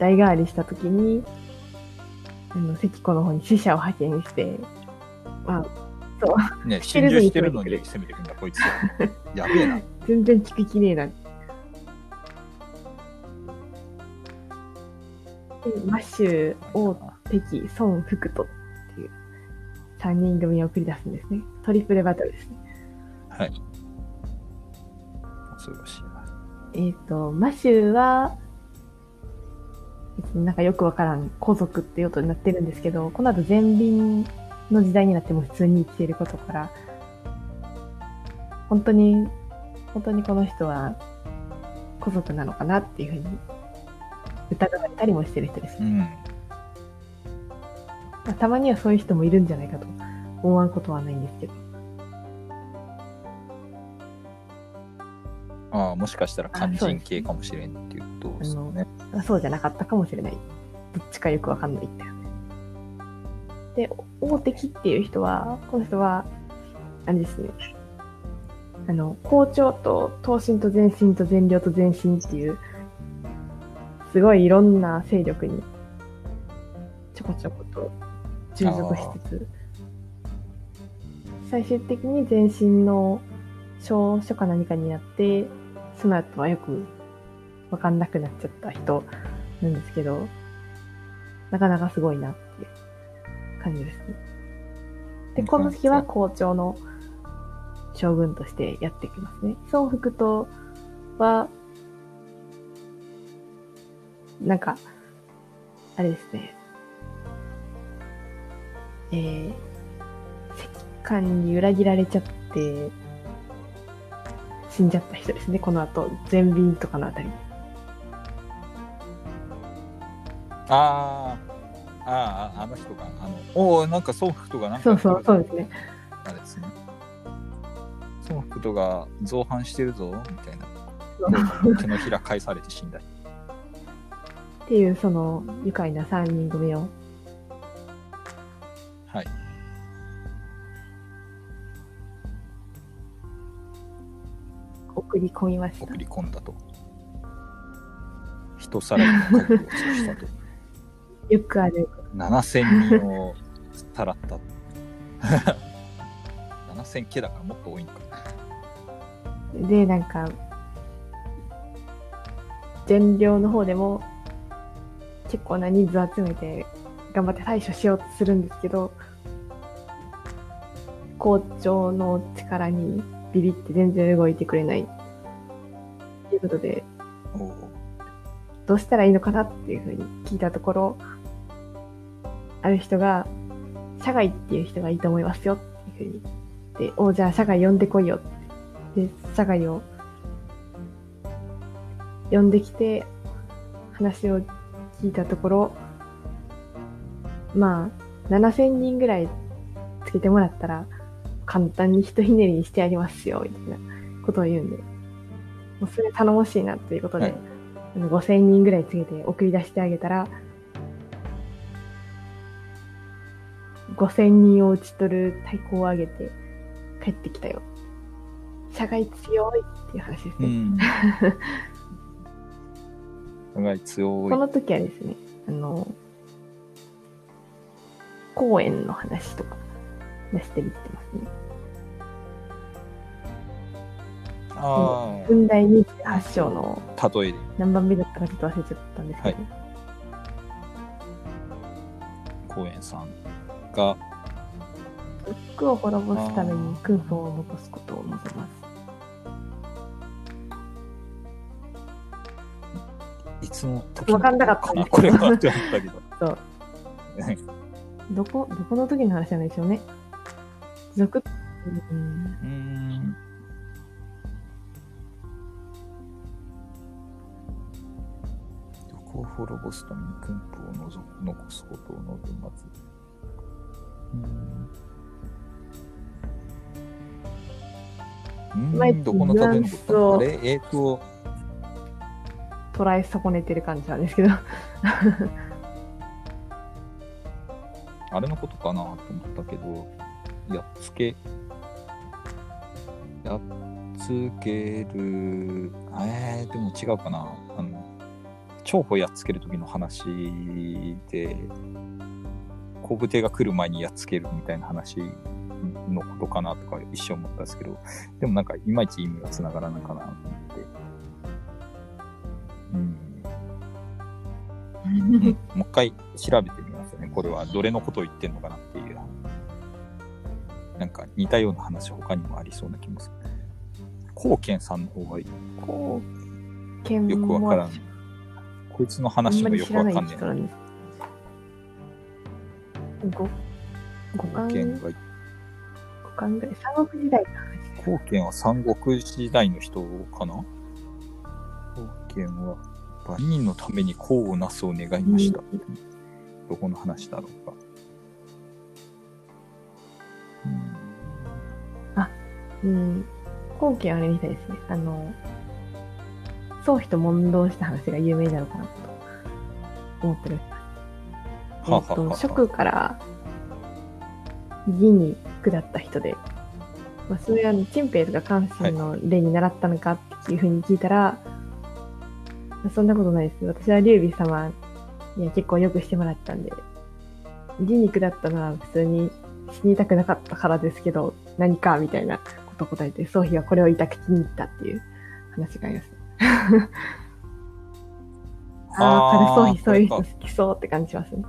代替わりしたときに、あの、関子の方に死者を派遣して、まあ、ね、してるのに侵入してるのに攻めてくんだ、こいつ。やべえな。全然聞く気ねえな。で、マッシュ、王、敵、孫、福とっていう3人組を繰り出すんですね。トリプルバトルですね。はい。恐ろしいな。えっ、と、マシューは、なんかよくわからん皇族っていうことになってるんですけど、この後前輪の時代になっても普通に生きていることから、本当に、本当にこの人は皇族なのかなっていうふうに疑われたりもしてる人ですね。うん。まあたまにはそういう人もいるんじゃないかと思わんことはないんですけど。ああ、もしかしたら肝心系かもしれんっていうことですよね。あそうじゃなかったかもしれない。どっちかよくわかんないって。で、大敵っていう人は、この人は、あれですね。あの、校長と東進と前進と善良と前進っていう、すごいいろんな勢力に、ちょこちょこと従属しつつ、最終的に前進の少書か何かになって、その後はよくわかんなくなっちゃった人なんですけど、なかなかすごいなって感じですね。で、この時は校長の将軍としてやってきますね。孫福とは、なんか、あれですね。えー、石官に裏切られちゃって、死んじゃった人ですね。この後、全便とかのあたり。ああ、ああ、あの人が、あの、おお、なんかソフトがなんか、そうそう、そうですね。あれですね。ソフトが造反してるぞ、みたいな。手のひら返されて死んだ。っていう、その、愉快な3人組を、はい。送り込みました送。り込んだと。人さらいの覚悟をしたと。よくある。7000人をさらった。7000系だからもっと多いのか。で、なんか、善良の方でも、結構な人数集めて、頑張って対処しようとするんですけど、校長の力にビビって全然動いてくれない。ということで、どうしたらいいのかなっていうふうに聞いたところ、ある人が、社外っていう人がいいと思いますよっていうふうに。で、おじゃあ社外呼んでこいよって。で、社外を呼んできて、話を聞いたところ、まあ、7000人ぐらいつけてもらったら、簡単にひとひねりにしてやりますよ、みたいなことを言うんで、もうそれ頼もしいなということで、はいあの5000人ぐらいつけて送り出してあげたら、5000人を打ち取る太鼓を上げて帰ってきたよ。社外強いっていう話ですね。うん。お互い強いこ。の時はですね、あの、公演の話とか出してみてますね。あ文大28章のあ、例えで。何番目だったかちょっと忘れちゃったんですけど、公園さんが、服を滅ぼすために訓法を残すことを望ます。いつの時わかんなかったんですこれはって思ったけど。そう。どこ、どこの時の話なんでしょうね。続、うん。どこを滅ぼすために訓法を残すことを望まず。うーん。どこの食べのことあれえっ、と、捉え損ねてる感じなんですけど。あれのことかなと思ったけど、やっつけ、やっつける、えー、でも違うかな。あの、長保やっつける時の話で、後部艇が来る前にやっつけるみたいな話のことかなとか一瞬思ったんですけど、でもなんかいまいち意味がつながらないかなと思って。うん。う んもう一回調べてみますよね。これはどれのことを言ってんのかなっていう。なんか似たような話他にもありそうな気もする。貢献さんの方がいい。こう、剣よくわからんも。こいつの話もよくわかんねえな。人なんです。五五貢巻献が、ぐらい、三国時代の話。貢献は三国時代の人かな？貢献は、万人のために功をなすを願いました。うんどこの話だろうか。うんうん。後期あれみたいですね。あの、宗妃と問答した話が有名なのかなと思ってる。えっと、職から義に下った人で、まあ、それはあの、陳平とか関心の例に習ったのかっていうふうに聞いたら、そんなことないです。私は劉備様には結構よくしてもらったんで、義に下ったのは普通に死にたくなかったからですけど、何かみたいなことを答えて、宗妃はこれを痛く気に入ったっていう話があります。ああ、彼宗妃そういう人好きそうって感じしますね。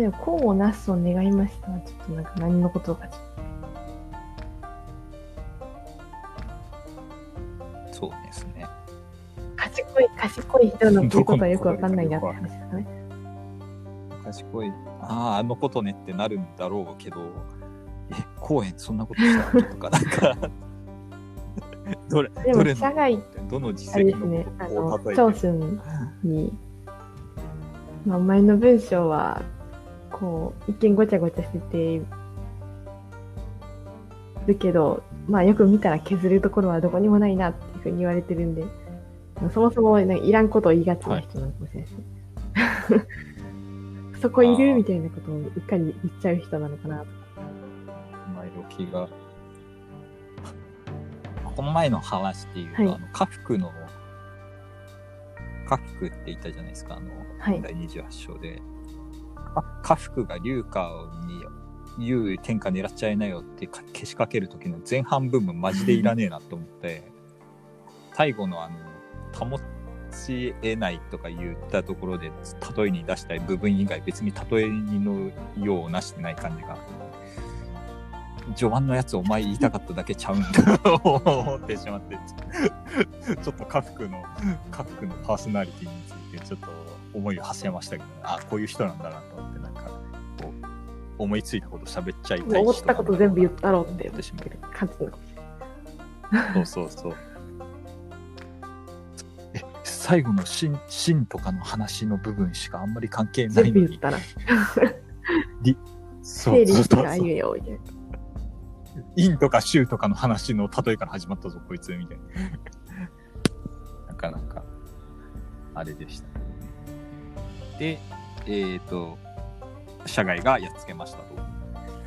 でも、功をなすを願いましたは、ちょっとなんか何のことかちょっそうですね。と賢い、賢い人の 言うことはよくわかんないなって話ですかね。賢い。ああ、あのことねってなるんだろうけど、え、公園そんなことした？っけとか、なんか、どれ、でも、社外、どの実あれ績ですね、あののことを、長叩いてる春に、まあ、お前の文章は、こう、一見ごちゃごちゃしてて、るけど、まあよく見たら削るところはどこにもないなっていうふうに言われてるんで、まあそもそも、ね、いらんことを言いがちな人なのかもしれないですね。そこいあーるみたいなことをうっかり言っちゃう人なのかなと。前置きが。この前の話っていうと、はいあの、家福の、家福って言ったじゃないですか、あの、はい第28章で。あ家福が龍華に言う天下狙っちゃいなよってかけしかける時の前半部分マジでいらねえなと思って、最後のあの、保ち得ないとか言ったところで例えに出したい部分以外別に例えのようなしてない感じが序盤のやつお前言いたかっただけちゃうんだと思ってしまってちょっと家福の家福のパーソナリティについてちょっと思いを馳せましたけど、あこういう人なんだなと思ってなんかこう思いついたこと喋っちゃいたい思ったこと全部言ったろうって思ってしまう感じなの。そうそうそう。え、最後のシン、シンとかの話の部分しかあんまり関係ないのに。全部言ったら、そう整理そうそうしてあゆえよ、みたいな。インとかシューとかの話の例えから始まったぞ、こいつ、みたいな。なかなか、あれでした。で、えっ、と、社外がやっつけましたと。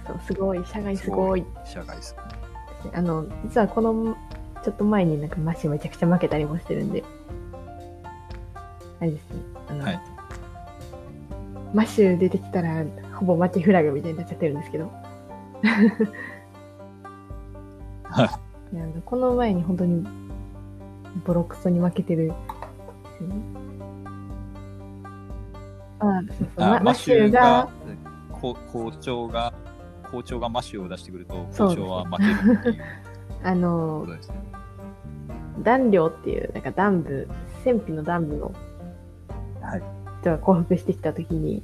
そうすごい、社外すごい。社外ですね。あの、実はこの、ちょっと前になんかマッシュめちゃくちゃ負けたりもしてるんで、あれですね、あの、はいマッシュ出てきたら、ほぼ負けフラグみたいになっちゃってるんですけど。いやあのこの前に本当に、ボロクソに負けてる。あそうそうあ麻秋が、、こ校長が、校長がマッシュを出してくると、校長は負けるっていう あこのと、ですね。弾量っていう、なんか弾部、戦費の弾部のはい。人が降伏してきたときに、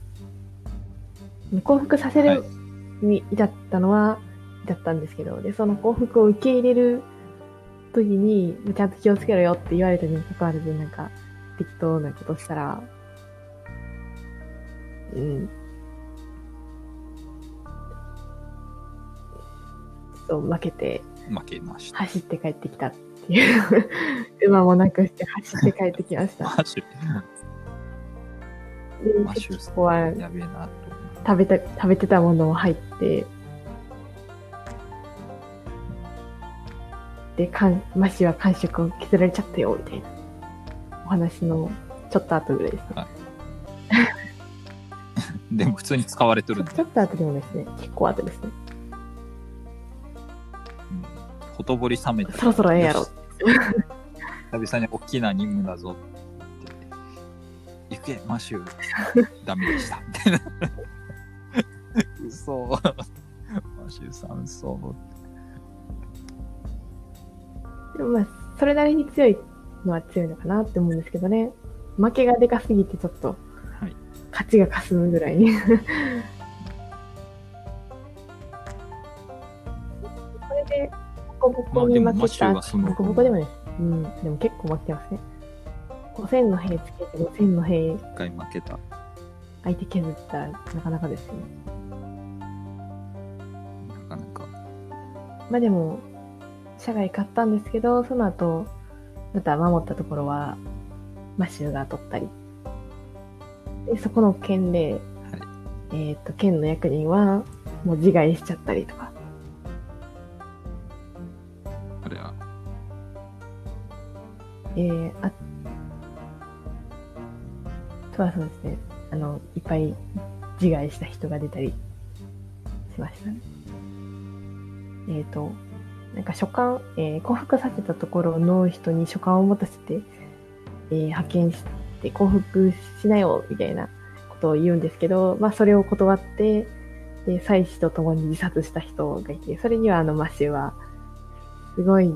降伏させるに至ったのは、至ったんですけど、で、その降伏を受け入れるときに、ちゃんと気をつけろよって言われたにもかかわらず、なんか、適当なことしたら、うん。そう、負けて、負けました。走って帰ってきたっていう、馬もなくして走って帰ってきました。マッシュ、でここは。食べた、食べてたものを入って、で、かん、マシは感触を削られちゃったよ、みたいな。お話のちょっと後ぐらいですね。でも普通に使われてるんでちょっと後でもですね、結構後ですね。うんほとぼり冷めて。そろそろええやろ。久々に大きな任務だぞ。行け、マシュー、ダメでした。みたいな。寒そう。マシュー寒そう。でもまあ、それなりに強いのは強いのかなって思うんですけどね。負けがでかすぎてちょっとはい。勝ちが霞むぐらいに。これで、ボコボコに負けた、マシューがそのボコボコでもね、うん、でも結構負けてますね。5000の兵つけて5000の兵一回負けた。相手削ったらなかなかですよね。なかなか。まあでも、社外買ったんですけど、その後、また守ったところは、マシューが取ったり。で、そこの県で、えっ、と、県の役人は、もう自害しちゃったりとか。あれは？えー、あとはそうですね、あの、いっぱい自害した人が出たりしましたね。えっ、と、なんか書簡、えー降伏させたところの人に書簡を持たせて、えー派遣して降伏しなよ、みたいなことを言うんですけど、まあそれを断って、で、妻子と共に自殺した人がいて、それにはあのマシューは、すごい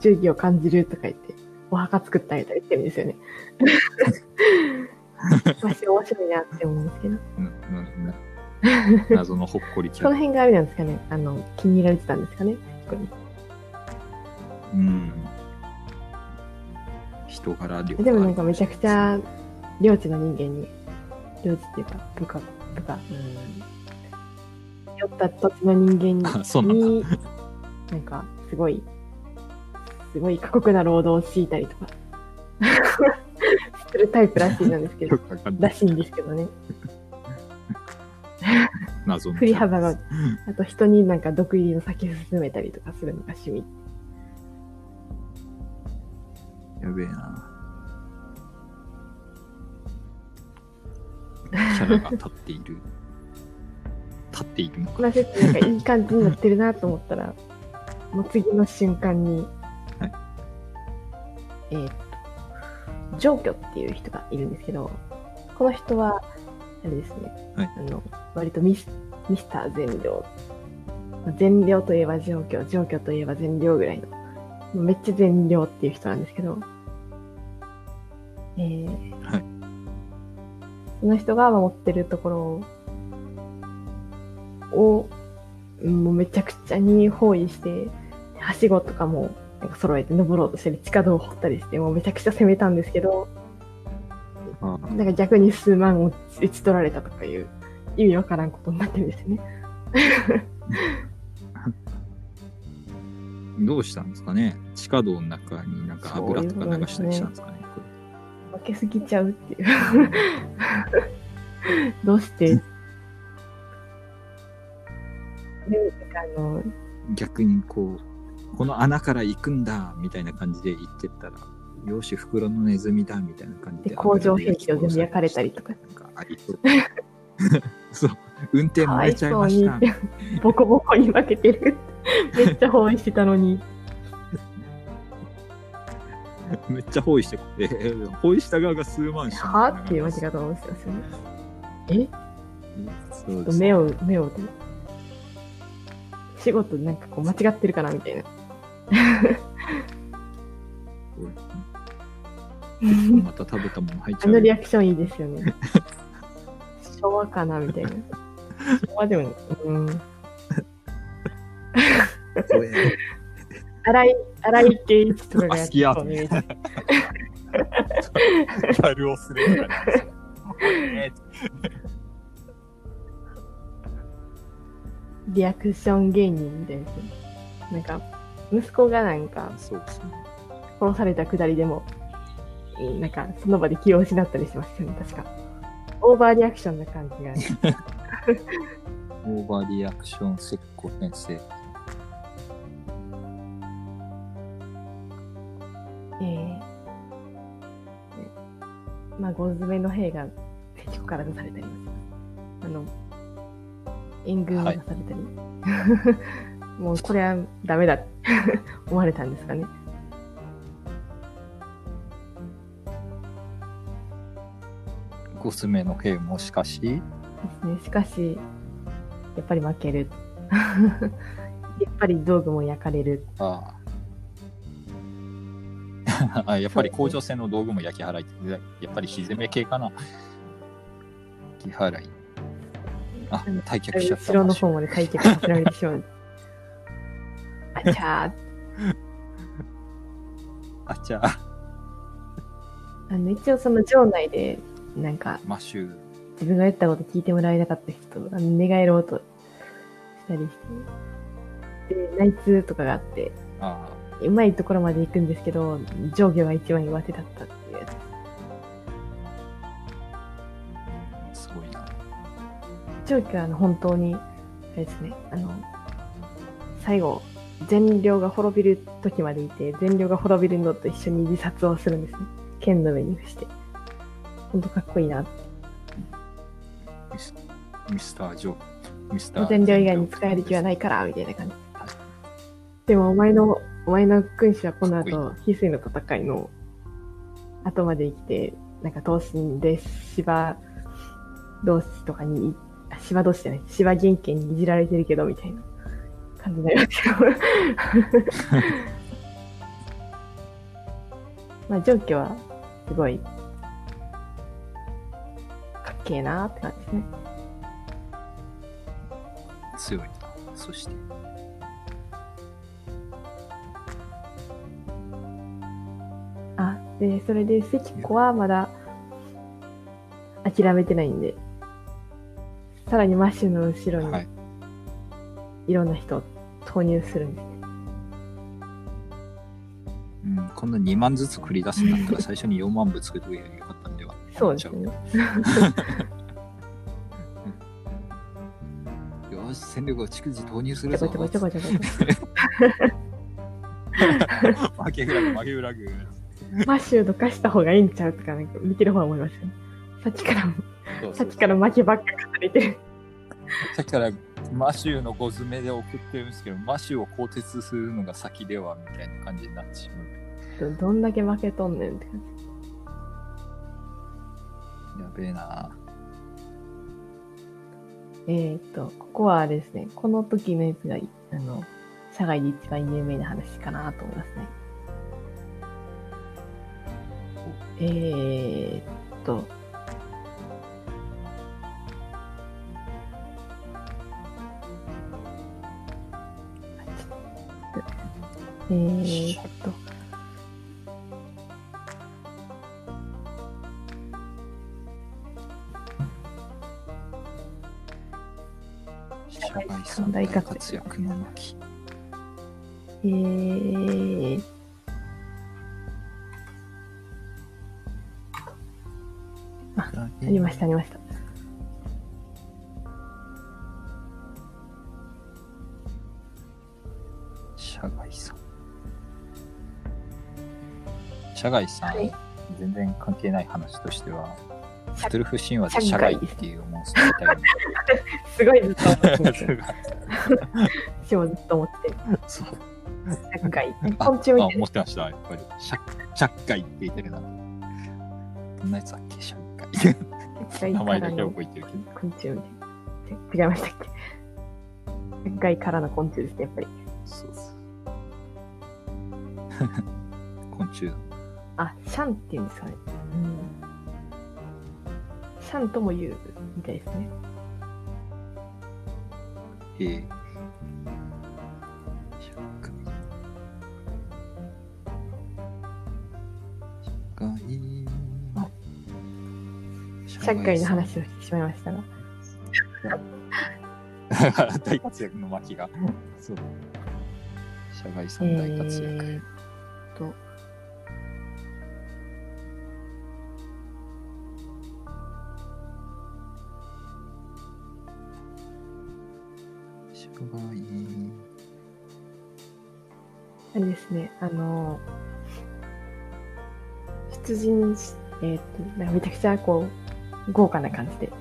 忠義を感じるとか言って、お墓作ってあげたりしてるんですよね。マシュー面白いなって思うんですけど。謎のほっこり。その辺があれなんですかね。あの、気に入られてたんですかね。人柄力でもなんかめちゃくちゃ、領地の人間に、領地っていうか、部下、部下、うん。酔った土地の人間に、なんか、すごい、すごい過酷な労働を強いたりとか、するタイプらしいなんですけど。らしいんですけどね。振り幅が、あと人になんか毒入りの酒進めたりとかするのが趣味。やべえな。キャラが立っている。立っているのか。まあ、ちょっとなんかいい感じになってるなと思ったら、もう次の瞬間に、はいえーっと、ジョーキョっていう人がいるんですけど、この人は、あれですね、はいあの、割とミスミスター善良。まあ善良といえばジョーキョ、ジョーキョといえば善良ぐらいの、めっちゃ善良っていう人なんですけど、えーはいその人が守ってるところを、うんもうめちゃくちゃに包囲して、はしごとかもなんか揃えて登ろうとしたり、地下道を掘ったりして、もうめちゃくちゃ攻めたんですけど、あなんか逆に数万を打ち取られたとかいう意味わからんことになってるんですよね。どうしたんですかね？地下道の中になんか油とか流したりしたんですかね？こ負けすぎちゃうっていう。どうして？あの、れ逆にこう、この穴から行くんだみたいな感じで行ってったら、よし、袋のネズミだみたいな感じで。で工場兵器を全部焼かれたりとか。なんかありそう。そう、運転燃えちゃいました。ボコボコに負けてる。めっちゃ包囲してたのに。めっちゃ包囲してこえー 包囲した側が数万死んだはぁっていう間違い方をしてますよね。え？そうです目を、目を、仕事なんかこう間違ってるかなみたいな。また食べたもの入っちあの。リアクションいいですよね。昭和かなみたいな。昭和でも、うん。荒井、荒井圭一とかがやってそうね。ギャルをするからね。リアクション芸人みたいですよなんか、息子がなんかそうですね。殺されたくだりでも、うんなんかその場で気を失ったりしますよね、確か。オーバーリアクションな感じが。オーバーリアクション石膏先生。えーまあ、ゴズメの兵が敵国から出されたりもします。あの、援軍を出されたり。もうこれはダメだって 思われたんですかね。コスメの兵もしかし、ですね。しかし、いやっぱり負ける。やっぱり道具も焼かれる。ああ。あやっぱり工場船の道具も焼き払いやっぱり火攻め系かな。焼き払い。あうん、退却しちゃった。後ろの方まで退却させられてしまう。あちゃーあ、じゃあ、あの一応その場内で、なんかマッシュ。自分が言ったこと聞いてもらえなかった人とあの寝返ろうとしたりして、で、内通とかがあって、あうまいところまで行くんですけど、上下は一番上手だったっていうすごいな。上下はあの本当に、あれですね、あの、最後、善良が滅びる時までいて、善良が滅びるのと一緒に自殺をするんですね。剣の上に伏して。本当かっこいいな。ミスミスター・ジョー。ミスター。善良以外に使える気はないから、みたいな感じ。でもお前の、お前の君主はこの後、翡翠の戦いの後まで生きて、なんか闘神で芝同士とかに、あ芝同士じゃない、芝元家にいじられてるけど、みたいな感じになりますよ。まあ、上記は、すごい、かっけえなーって感じですね。強いな。そして、で、それで関子はまだ諦めてないんで、さらにマッシュの後ろにはい。いろんな人を投入するんですね。うん、こんな2万ずつ繰り出すんだったら最初に4万部作っとけばよかったんでは。そうですね。よし、戦力を逐次投入するぞ負けフラグ、負けフラグ。こ。マッシュどかした方がいいんちゃうとか、なんか見てる方は思いますよね。さっきから、そうさっきから負けばっか語れてる。さっきからマシューの5詰めで送ってるんですけど、マシューを更迭するのが先ではみたいな感じになってしまう。どどんだけ負けとんねんって感じ。やべえなえーっと、ここはですね、この時のやつが、あの、社外で一番有名な話かなと思いますね。えーっと、えーっと、社外三大活躍の巻。えー、ありました、ありました。社外さん。社外さん、はい全然関係ない話としては、社クトゥルフ神話で社外っていうモンスターいたよね。すごいずっと思って 私もずっと思ってる。そう社会。あ昆虫みたいなあ思。ってました、やっぱり。社社会って言ってるな。どんなやつだっけ社名前だけ覚えてるけど。昆虫みたいな。違いましたっけ社会からの昆虫ですね、やっぱり。そうそう。昆虫。あ、シャンって言うんですかね。うん。シャンとも言うみたいですね。えー、社会。社会。社会の話をしてしまいましたが。大活躍の巻が。そう。社外さえん大活躍。ーっと、社外。あれですね、あの、出陣し、えーっと、なんかめちゃくちゃこう、豪華な感じで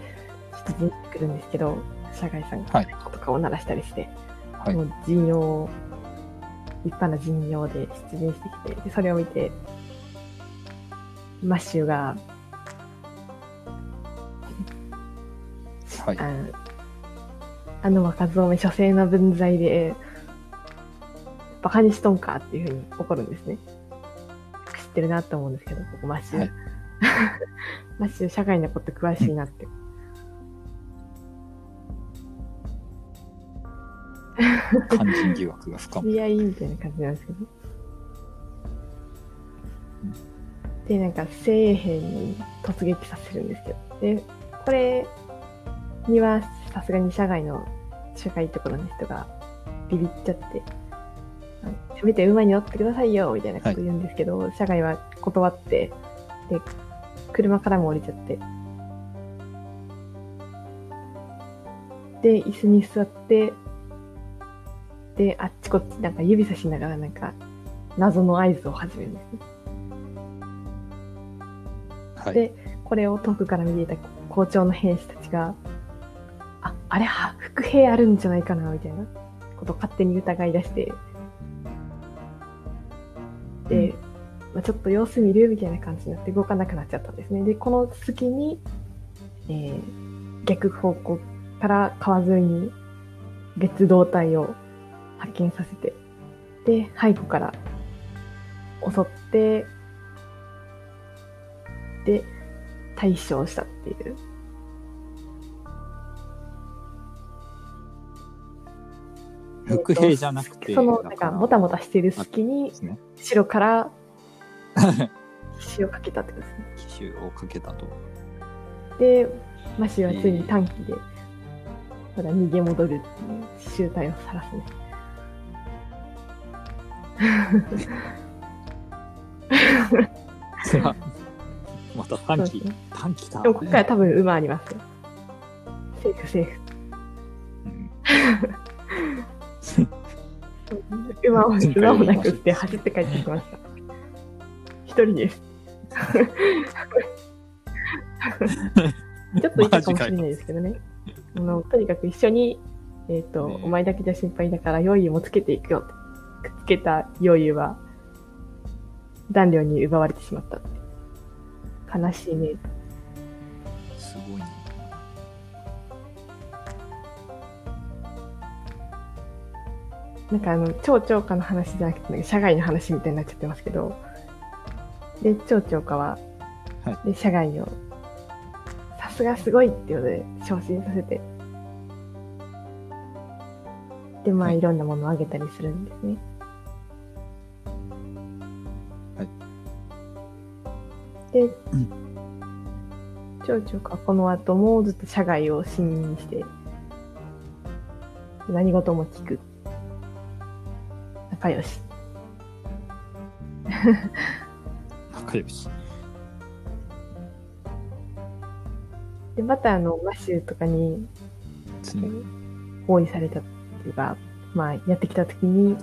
出陣してくるんですけど、謝艾さんがとかを鳴らしたりして、はいもう陣容、立派な陣容で出陣してきて、でそれを見て、マッシュが、はい。あのあの若造め書生の分際で、バカにしとんかっていうふうに怒るんですね。知ってるなと思うんですけど、ここマッシュ。はい マッシュ社会のこと詳しいなって。肝心疑惑が深ま知り合いみたいな感じなんですけど。で、なんか、精鋭兵に突撃させるんですけど。で、これには、さすがに社外の、社会ところの人がビビっちゃって、せめて馬に乗ってくださいよみたいなこと言うんですけど、社外は断って、で、車からも降りちゃって、で、椅子に座って、で、あっちこっちなんか指さしながらなんか、謎の合図を始めるんですね。はい。でこれを遠くから見ていた校長の兵士たちが、あ、あれは伏兵あるんじゃないかな、みたいなことを勝手に疑い出して、で、まあ、ちょっと様子見るみたいな感じになって動かなくなっちゃったんですね。で、この隙に、えー逆方向から川沿いに別動隊を発見させて、で、背後から襲って、で、対処したっていう。伏兵じゃなくて、その、なんか、もたもたしてる隙にね。後ろから、血をかけたってことですね。奇襲をかけたと。で、マシはついに短期で、まだ逃げ戻るっていう集体を晒すね。また短期ね、短期か。でも、ここから多分馬ありますよ。セーフ、セーフ。うん 馬を、馬をなくって走って帰ってきました。一人です。ちょっといたかもしれないですけどね。あのとにかく一緒に、えっ、と、ねえお前だけじゃ心配だから、用意もつけていくよ。くっつけた用意は、弾量に奪われてしまった。悲しいね。すごいね。なんかあの、町長家の話じゃなくて、社外の話みたいになっちゃってますけど、で、町長家は、はで、社外を、さすがすごいっていうので、昇進させて、で、まあ、はいいろんなものをあげたりするんですね。はい。で、町長家はこの後もずっと社外を信任して、何事も聞く。仲良し。仲良し。で、またあの、マッシュとかに包囲されたっていうか、まあ、やってきたときに、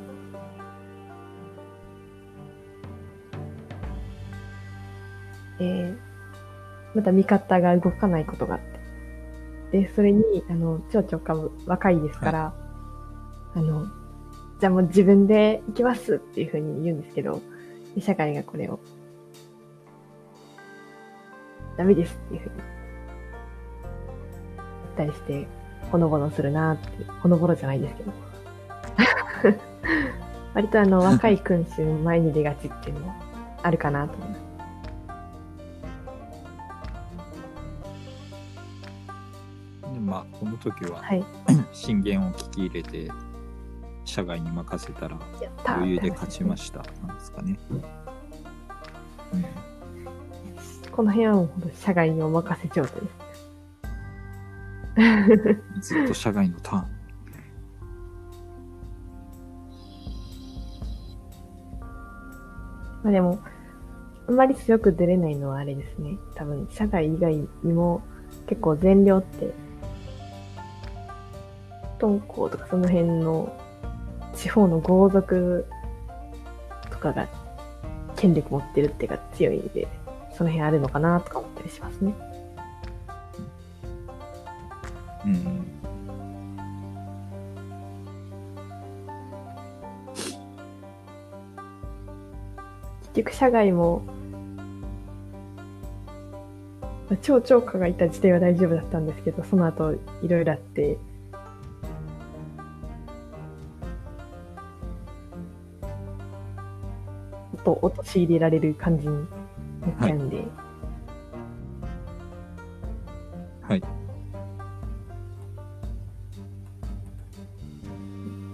えー、また味方が動かないことがあって。で、それに、あの、町長か若いですから、あの、じゃあもう自分で行きますっていうふうに言うんですけど、で社会がこれを、ダメですっていうふうに言ったりして、ほのぼのするなって、ほのぼろじゃないですけど。割とあの、若い君主前に出がちっていうのはあるかなと思います。でまあこの時ははい。進言を聞き入れて社外に任せたら余裕で勝ちましたなんですかね。この辺はもうほんと社外にお任せ状態です。ずっと社外のターン。まあでも、あんまり強く出れないのはあれですね。多分、社外以外にも結構善良って、敦煌とかその辺の地方の豪族とかが権力持ってるっていうか強いんで、その辺あるのかなとか思ったりしますね。うん。結局社外も超超過がいた時点は大丈夫だったんですけどその後いろいろあってと陥れられる感じになっちゃうんで、はい。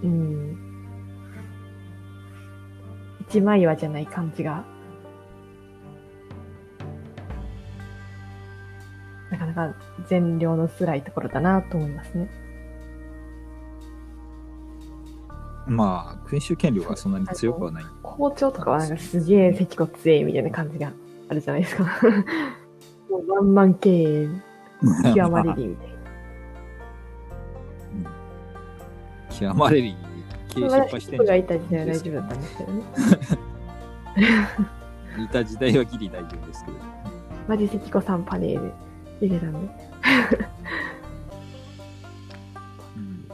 うん。一枚岩じゃない感じが、なかなか善良の辛いところだなと思いますね。まあ、君主権力はそんなに強くはない。校長とかはなんかすげえ石骨強いみたいな感じがあるじゃないですか。もうワンマン経営極まれりみたいな。極まれり、経営失敗してんじゃん。いた時代は大丈夫だったんですけどね。いた時代はギリ大丈夫ですけど。マジ石子さんパネル入れたんで。うん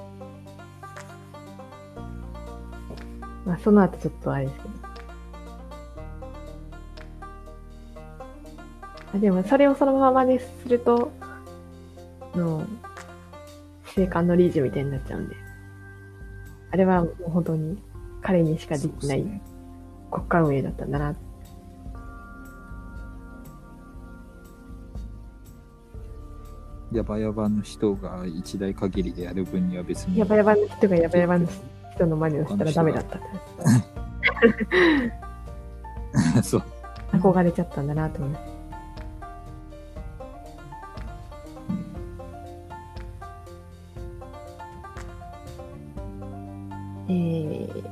まあその後ちょっとあれですけど。でもそれをそのままですると、の、生還のリージみたいになっちゃうんで。あれはもう本当に彼にしかできない国家運営だったんだな。ヤバヤバの人が一代限りでやる分には別に。ヤバヤバの人がヤバヤバの人の真似をしたらダメだったって そう。憧れちゃったんだなと思いまえー、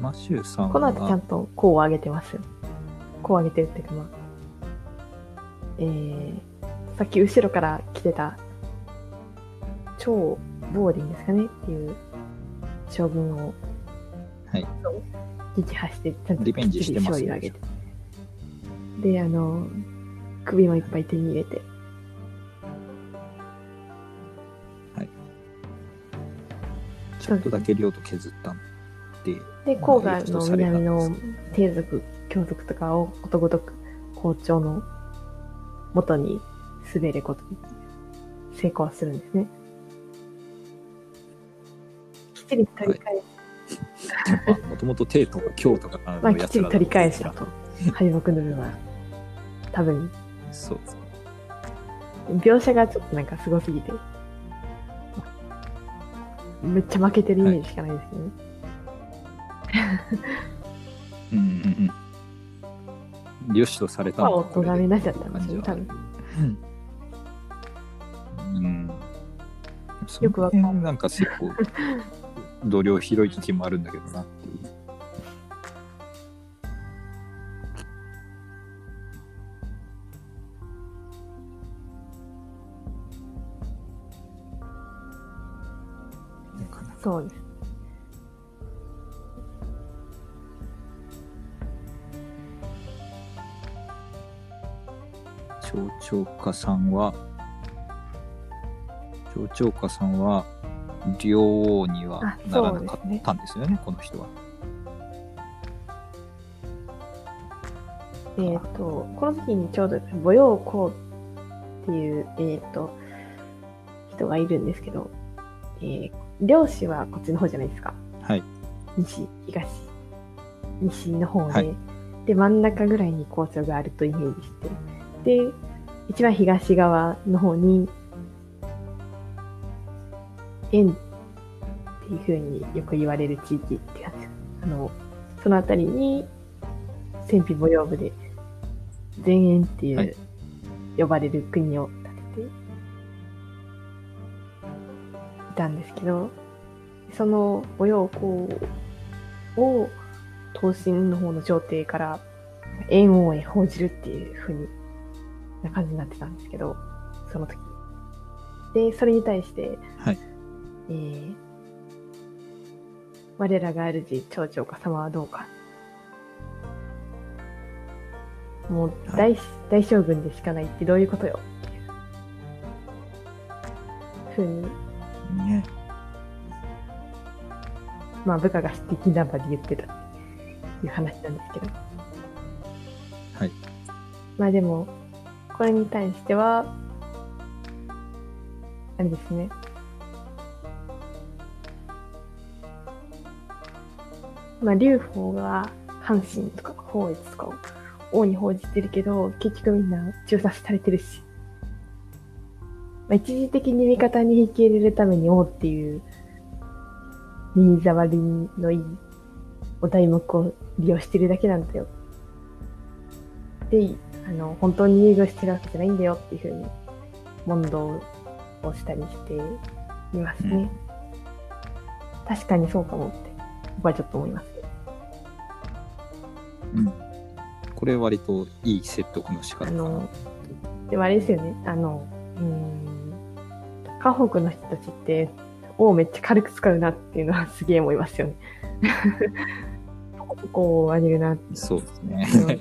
マシューさんは？この後ちゃんとこう上げてますよ。こう上げてるっていうかまあ、えー、さっき後ろから来てた、超ボーディンですかねっていう将軍をはい。撃破して、ちゃんとリベンジしてます勝利を挙げて。で、あの、首もいっぱい手に入れて。ちょっとだけ領土削ったんで。で、黄河の南の帝族、教族とかをことごとく校長の元に滑ることに成功するんですね。きっちり取り返す。もともと帝都、京とかまあ、のやつらきっちり取り返したと。敗北の分は。多分、そう。描写がちょっとなんかすごすぎて。めっちゃ負けてるイメージしかないですけどね。うんうんうん。よしとされたまあ、の大人になっちゃったんですよ、多分。うん。よくわかんないなんか結構、度量広い時もあるんだけどなっていう。そうです。町長家さんは、町長家さんは、両王にはあならなかったんですよね、この人は。えっ、と、この時にちょうど母陽公っていう、えっ、と、人がいるんですけど、えー、漁師はこっちの方じゃないですか。はい。西、東、西の方で、はいで、真ん中ぐらいに校長があるとイメージして、で、一番東側の方に、円っていう風によく言われる地域ってやつ。あの、そのあたりに、戦費母用部で、前円っていう、はい呼ばれる国を建てていたんですけど、その母用校を東進の方の朝廷から円王へ報じるっていう風にな感じになってたんですけど、その時。で、それに対して、はい。えー、我らが主、長長家様はどうか。もう大、大将軍でしかないってどういうことよっていうふうに、ね。まあ部下が的な場で言ってたっていう話なんですけど。はい。まあでも、これに対しては、あれですね。まあ、劉邦が阪神とか法越とかを王に報じてるけど、結局みんな中殺されてるし。まあ、一時的に味方に引き入れるために王っていう耳障りのいいお題目を利用してるだけなんだよ。で、あの、本当に優遇してるわけじゃないんだよっていうふうに問答をしたりしていますね。確かにそうかもって、僕はちょっと思います。うん。これ割といい説得の仕方かな。あの、でもあれですよね、あの、うーん、河北の人たちって、王めっちゃ軽く使うなっていうのはすげえ思いますよね。ポコポコを上げるなって。そうですね。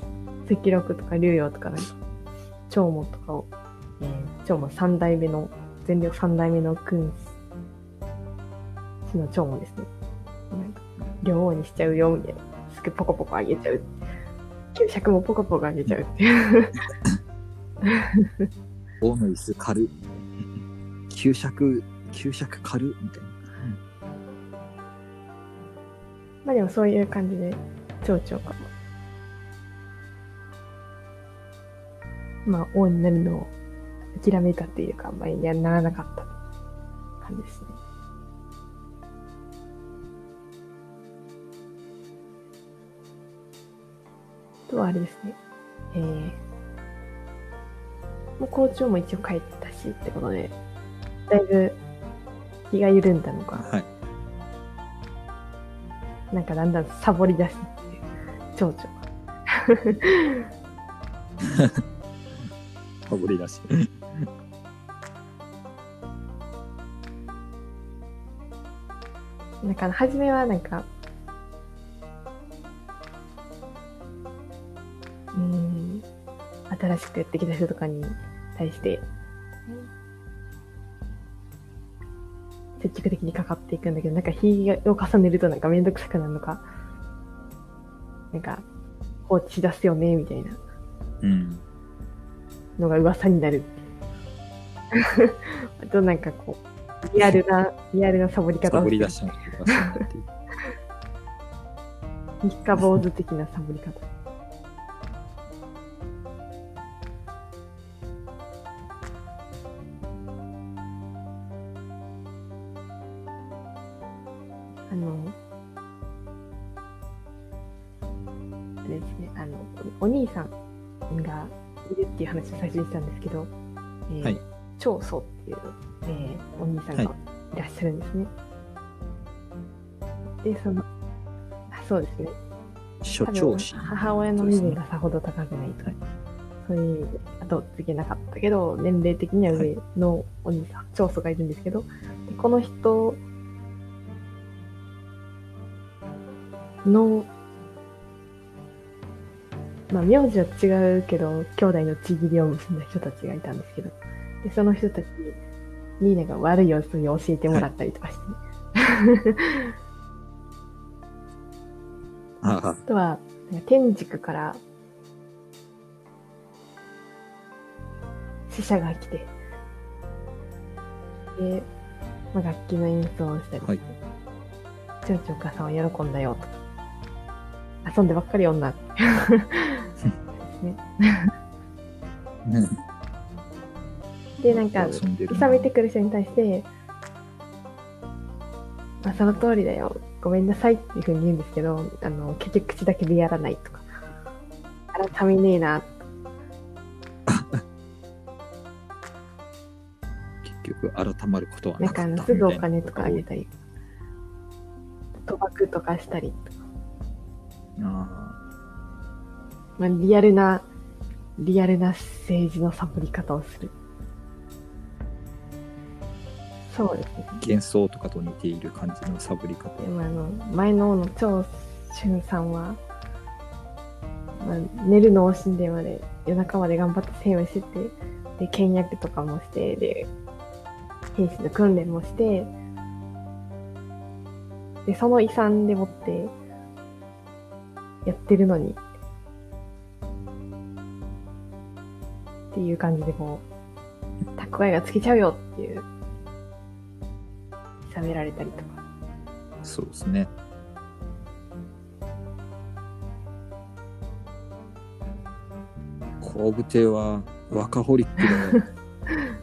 赤禄とか竜陽とかなんか、長毛とかを、えー、長毛三代目の、全力三代目の君主の長毛ですね。両王にしちゃうよ、みたいな。すぐポコポコ上げちゃう。給食もポコポコ上げちゃうっていう。王の椅子軽っ。給食、給食軽っみたいな。まあでもそういう感じで、蝶々が、まあ王になるのを諦めたっていうか、まあやならなかった感じですね。とはあれですね。えー、もう校長も一応帰ったしってことで、だいぶ気が緩んだのか、はい。なんかだんだんサボり出してっていう、蝶々が。かぶり出し。なんか、初めはなんか、うーん、新しくやってきた人とかに対して、積極的にかかっていくんだけど、なんか日を重ねるとなんかめんどくさくなるのか、なんか、放置し出すよね、みたいなうん。のが噂になる。あとなんかこう、リアルな、リアルなサボり方をしてる出したのがそうなっていう 三日坊主的なサボり方。話を最初にしたんですけど、えーはい長宗っていう、えーお兄さんがいらっしゃるんですね。で、その、あそうですね。所長氏。母親の身分がさほど高くないと、はいそういう意味で後付けなかったけど年齢的には上のお兄さん、長祖がいるんですけどでこの人のまあ名字は違うけど兄弟のちぎりを結んだ人たちがいたんですけど。でその人たちになんか悪い様子に教えてもらったりとかして、ああ。あとは、天竺から、死者が来て、で、まあ、楽器の演奏をしたりして、はい。ちょいちょいお母さんは喜んだよとか、遊んでばっかり女って。ですね。うんで、なんか、遊んでるいさめてくる人に対して、まあ、その通りだよ。ごめんなさいっていうふうに言うんですけど、あの、結局口だけでやらないとか。改めねえな。結局改まることはなかあの、なんかったすぐお金とかあげたり、賭博とかしたりとか。あまあ、リアルな、リアルな政治のサボり方をする。そうですね。あ幻想とかと似ている感じのサボり方でもあの、前の王の長春さんは、まあ、寝るのを惜しんでまで、夜中まで頑張って生をしてて、で、倹約とかもして、で、兵士の訓練もして、で、その遺産でもって、やってるのに、っていう感じでこう、蓄えがつけちゃうよっていう、喋られたりとか。そうですね。後部亭は若ホリックで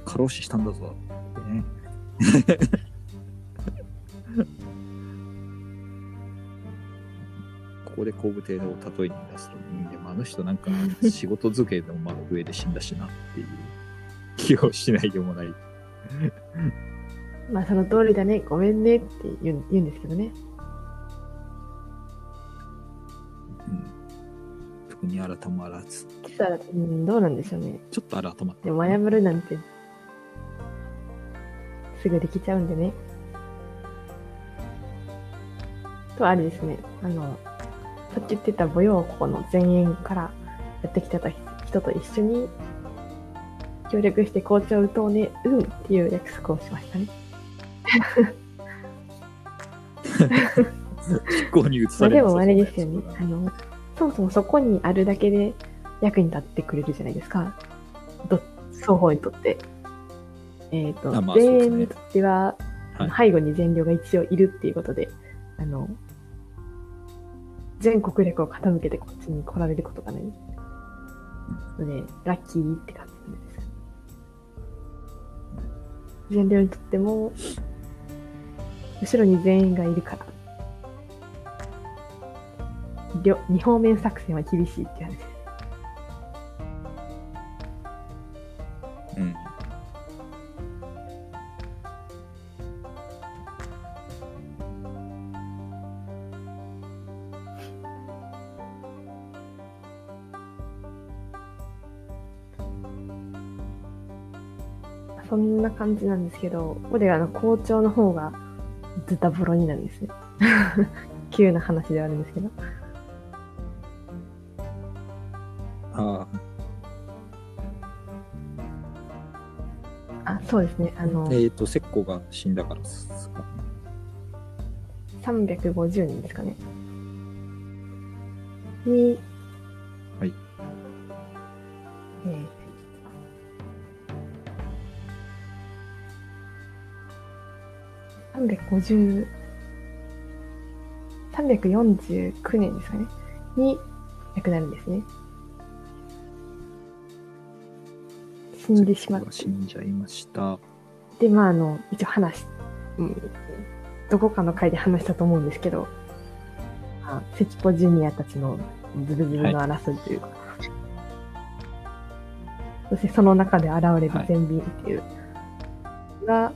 過労死したんだぞってね。ここで後部亭を例えに出すと、うんでもあの人なんか仕事机けの真上で死んだしなっていう気をしないでもない。まあその通りだね、ごめんねって言う言うんですけどね。うん、特に改まらず。うん、どうなんでしょうね。ちょっと改まってでも謝るなんて、すぐできちゃうんでね。と、あれですね、あの、さっき言ってた母陽校の前縁からやってきてた人と一緒に協力して紅茶を打とうね、うんっていう約束をしましたね。執行に移まされるあでもあれですよね。あの、そもそもそこにあるだけで役に立ってくれるじゃないですか。ど双方にとって。えっ、と、あまあね全員にとっては、はい背後に善良が一応いるっていうことで、あの、全国力を傾けてこっちに来られることがない。ので、ラッキーって感じです。全寮にとっても、後ろに全員がいるから、両二方面作戦は厳しいって話です。んな感じなんですけど、ここであの校長の方がズタボロになるんですね。急な話ではあるんですけど。ああ、そうですね。あのあ。、えっ、と、石膏が死んだからですか？350人ですかね。に、はい。えー、350、349年ですかね。に亡くなるんですね。死んでしまって。死んじゃいました。で、まあ、あの、一応話、うん、どこかの回で話したと思うんですけど、まあ、セキポジュニアたちのズルズルの争いというか、そしてその中で現れるはい全便っていうのが、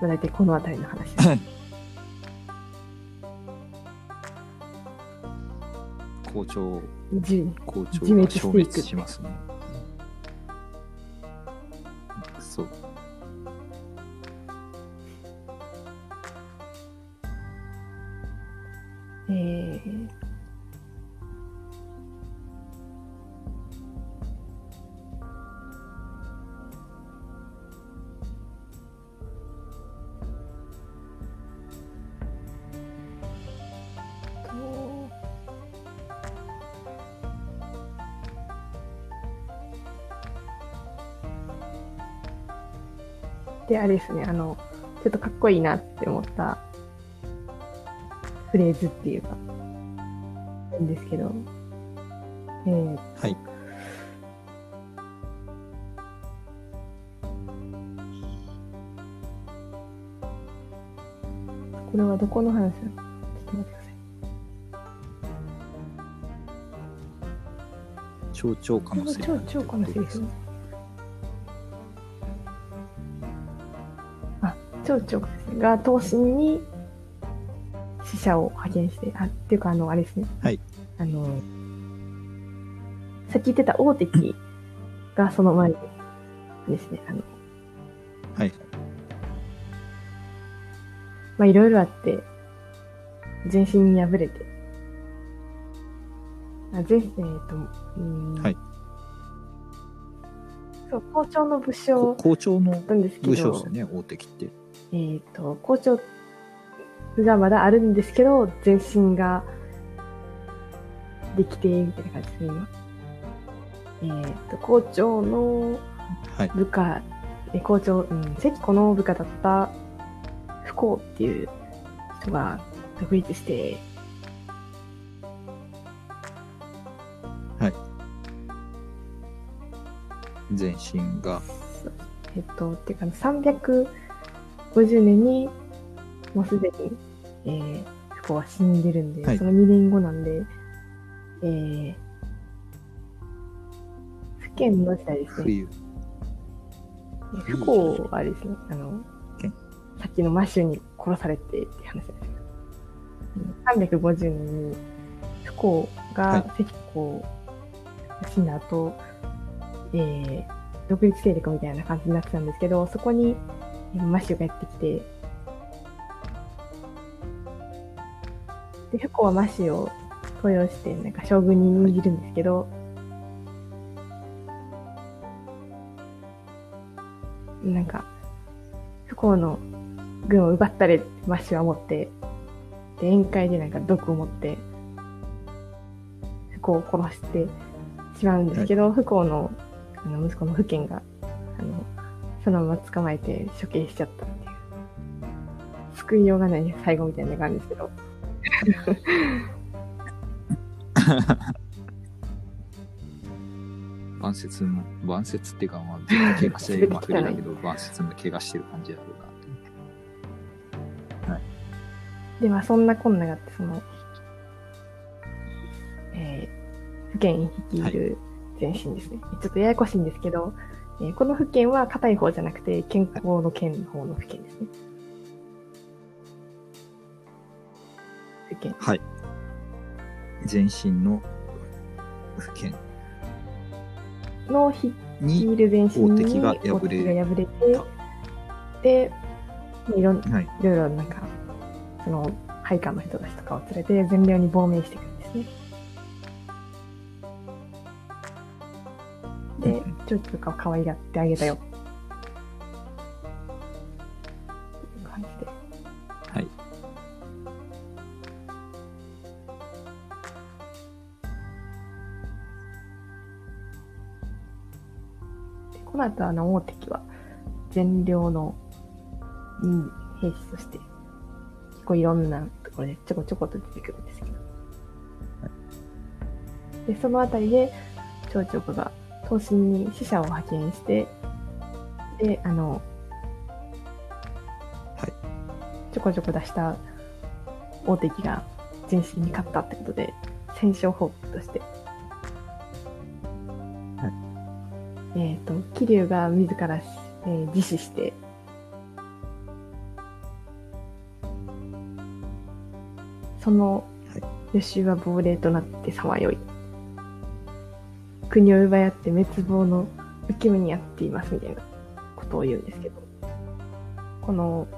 まあ、大体この辺りの話 です。校長、10校長が消滅しますね。そう。えー、で、あれですね、あの、ちょっとかっこいいなって思ったフレーズっていうか、なんですけど、えー、はい。これはどこの話ちょっと待ってください。超超このセリフ。あ、超超ですね。が、東進に死者を派遣して、あ、っていうか、あの、あれですね。はい。あの、さっき言ってた大敵がその前にですね、あの、はい。まあ、いろいろあって、全身に敗れて、あ全、えっ、と、うん、はい。そう、校長の武こ将校長の武将ですよね、大敵って。えっ、と、校長がまだあるんですけど、全身ができて、みたいな感じですね、今。えっ、と、校長のはい。部下、え校長、うん、関子の部下だった不幸っていう人が独立して、全身が、えっと、っていうか、350年に、もうすでに、えー、不幸は死んでるんで、はい。その2年後なんで、えー、福建の時代ですね。冬。苻洪はですね、あのさっきのマッシュに殺されてって話ですけど、350年に苻洪はいが石虎が死んだ後、えー、独立勢力みたいな感じになってたんですけど、そこにえーマッシュがやってきて、で、不幸はマッシュを登用して、なんか将軍に握るんですけど、なんか、不幸の軍を奪ったれってマッシュは思って、で、宴会でなんか毒を持って、不幸を殺してしまうんですけど、不幸のあの息子の不健が、そのまま捕まえて処刑しちゃったっていう。救いようがない最後みたいな感じですけど。晩節も、晩節っていうか、まあ、怪我してまくりだけど、晩節も怪我してる感じだろうなって。で、まあそんなこんながあって、その、えー、府県率いる前身ですね。ちょっとややこしいんですけど、えーこの府県は硬い方じゃなくて、健康の県の方の府県ですね。府県。はい。全身の府県の率に、いる前身に大敵が敗れ大敵が敗れて、で、いろんはい。いろいろなんか、その、配下の人たちとかを連れて全領に亡命していくんですね。ちょっとか可愛がってあげたよ。っていう感じで。はい。でこの後、あの、大敵は、善良の、うん、兵士として、結構いろんなところでちょこちょこと出てくるんですけど。で、そのあたりで、長長が東進に死者を派遣して、で、あの、はい。ちょこちょこ出した大敵が前進に勝ったってことで、戦勝報告として、えっ、と、桐生が自ら、えー自死して、その予習は亡霊となってさまよい。国を奪い合って滅亡の受け身にあっていますみたいなことを言うんですけど、この、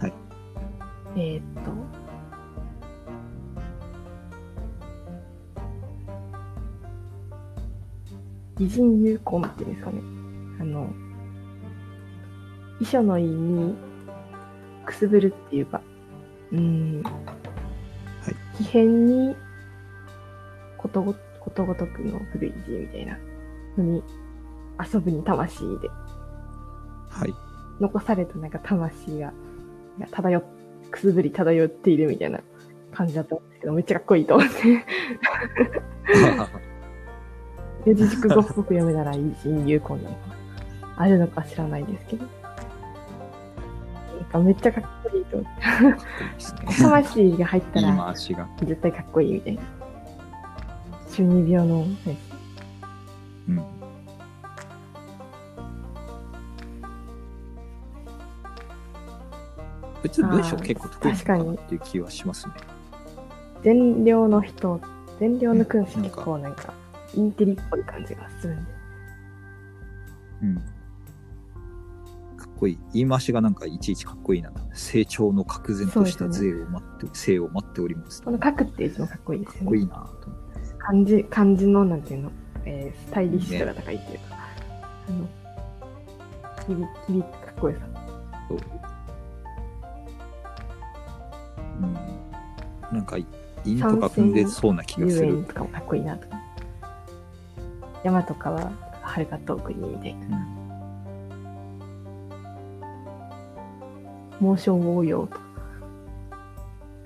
はい。えーっと、偉人有効っていうんですかね。あの、遺書の意にくすぶるっていうか、うーん、はい。異変にことごことごとくの古い字みたいなのに遊ぶに魂ではい。残されたなんか魂がが漂っくすぶり漂っているみたいな感じだったんですけどめっちゃかっこいいと思って四字熟語っぽく読めたら偉人有効なのかあるのか知らないですけどなんかめっちゃかっこいいと思って。魂が 入ったら。絶対かっこいいみたいな中二病の、ね、うん。別に文章結構得意かな？っていう気はしますね。善良の人、善良の君ん結構なんか、インテリっぽい感じがするんで。うん。かっこいい。言い回しがなんかいちいちかっこいいな。成長の確然とした税を待って、生を待っております。この書くっていう字もかっこいいですよね。かっこいいなと思って。漢字、漢字のなんていうの、えースタイリッシュさが高いっていうか、あの、響き、響きかっこよさ。そう。うん。なんか、犬とか踏んでそうな気がする。とかもかっこいいなとか。山とかははるか遠くにみたいな。モーション応用とか。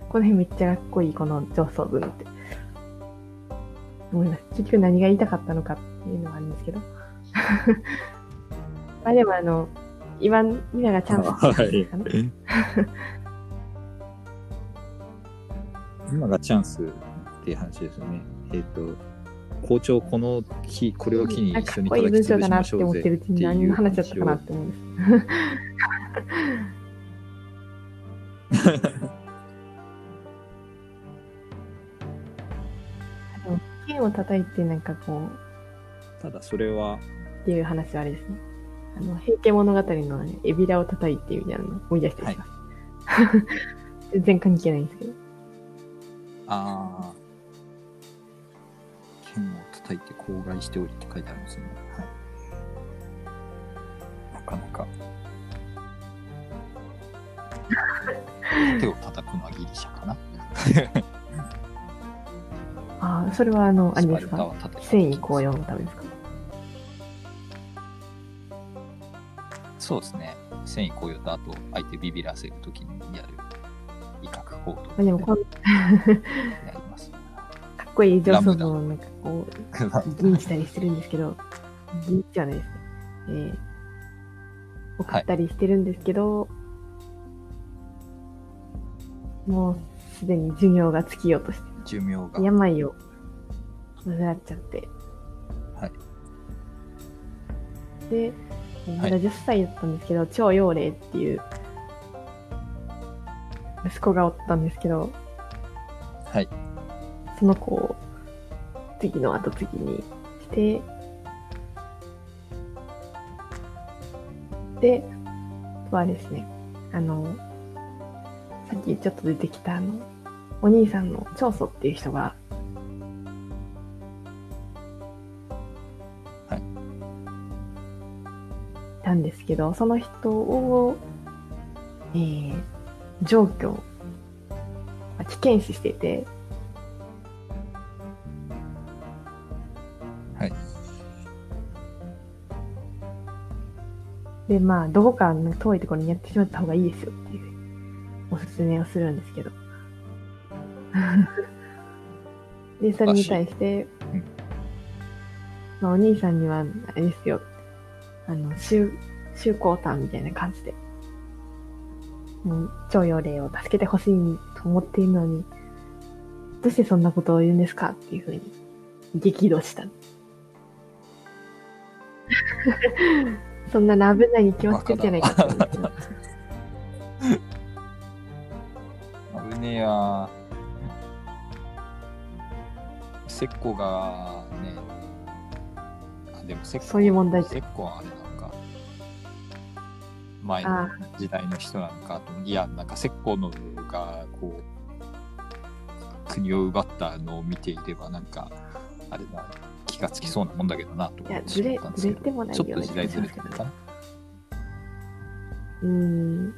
この辺めっちゃかっこいい、この上層文って。思います。結局何が言いたかったのかっていうのはあるんですけど。まあでもあの、今、今がチャンスって感じですかね。今がチャンスっていう話ですよね。えっ、と、校長、この日、これを機に一緒にかかっこいい文章だな叩き潰しましょって思ってるうちうぜっていうに何の話だったかなって思うんです。剣を叩いてなんかこただそれは、うっていう話はあれですね。あの、平家物語の、ね、エビラを叩いてみたいなのを思い出したりします。全然関係ないんですけど。ああ、剣を叩いて口外しておりって書いてありますね。はい。なかなか。手を叩くのはギリシャかな。ああ、それはあの、あれですか？は叩いた戦意高揚のためですか？そうですね。戦意高揚と、あと、相手ビビらせるときにやる。威嚇行動。まあでもこん、やります。かっこいい上層部をなんかこう、銀したりしてるんですけど、銀じゃないですね。えー、送ったりしてるんですけど、もうすでに寿命が尽きようとして、寿命が。病を患っちゃって。はい。で、まだ10歳だったんですけど、超幼霊っていう息子がおったんですけど、はい。その子を次の後次にして、で、あとはですね、あの、さっきちょっと出てきたあの、お兄さんの長祖っていう人が、はいいたんですけど、その人を、えー、上居、まあ危険視してて、はい。で、まあ、どこかの遠いところにやってしまった方がいいですよっていうおすすめをするんですけど。で、それに対してうん、まあ、お兄さんには、あれですよ、あの、周、周公丹みたいな感じで、もう、超幼霊を助けてほしいと思っているのに、どうしてそんなことを言うんですかっていうふうに、激怒した。そんなの危ないに決まってるじゃないかと思うんですよ。危ねえや。石膏がね、あ、でも石膏そういう問題石膏はあれなんか、前のあ時代の人なのかと、いや、なんか石膏のが、こう、国を奪ったのを見ていれば、なんか、あれだ、気がつきそうなもんだけどな、といや、思ってずれしまったん、ですずれけど、てもないよちょっと時代ずれてるのかな。うーん、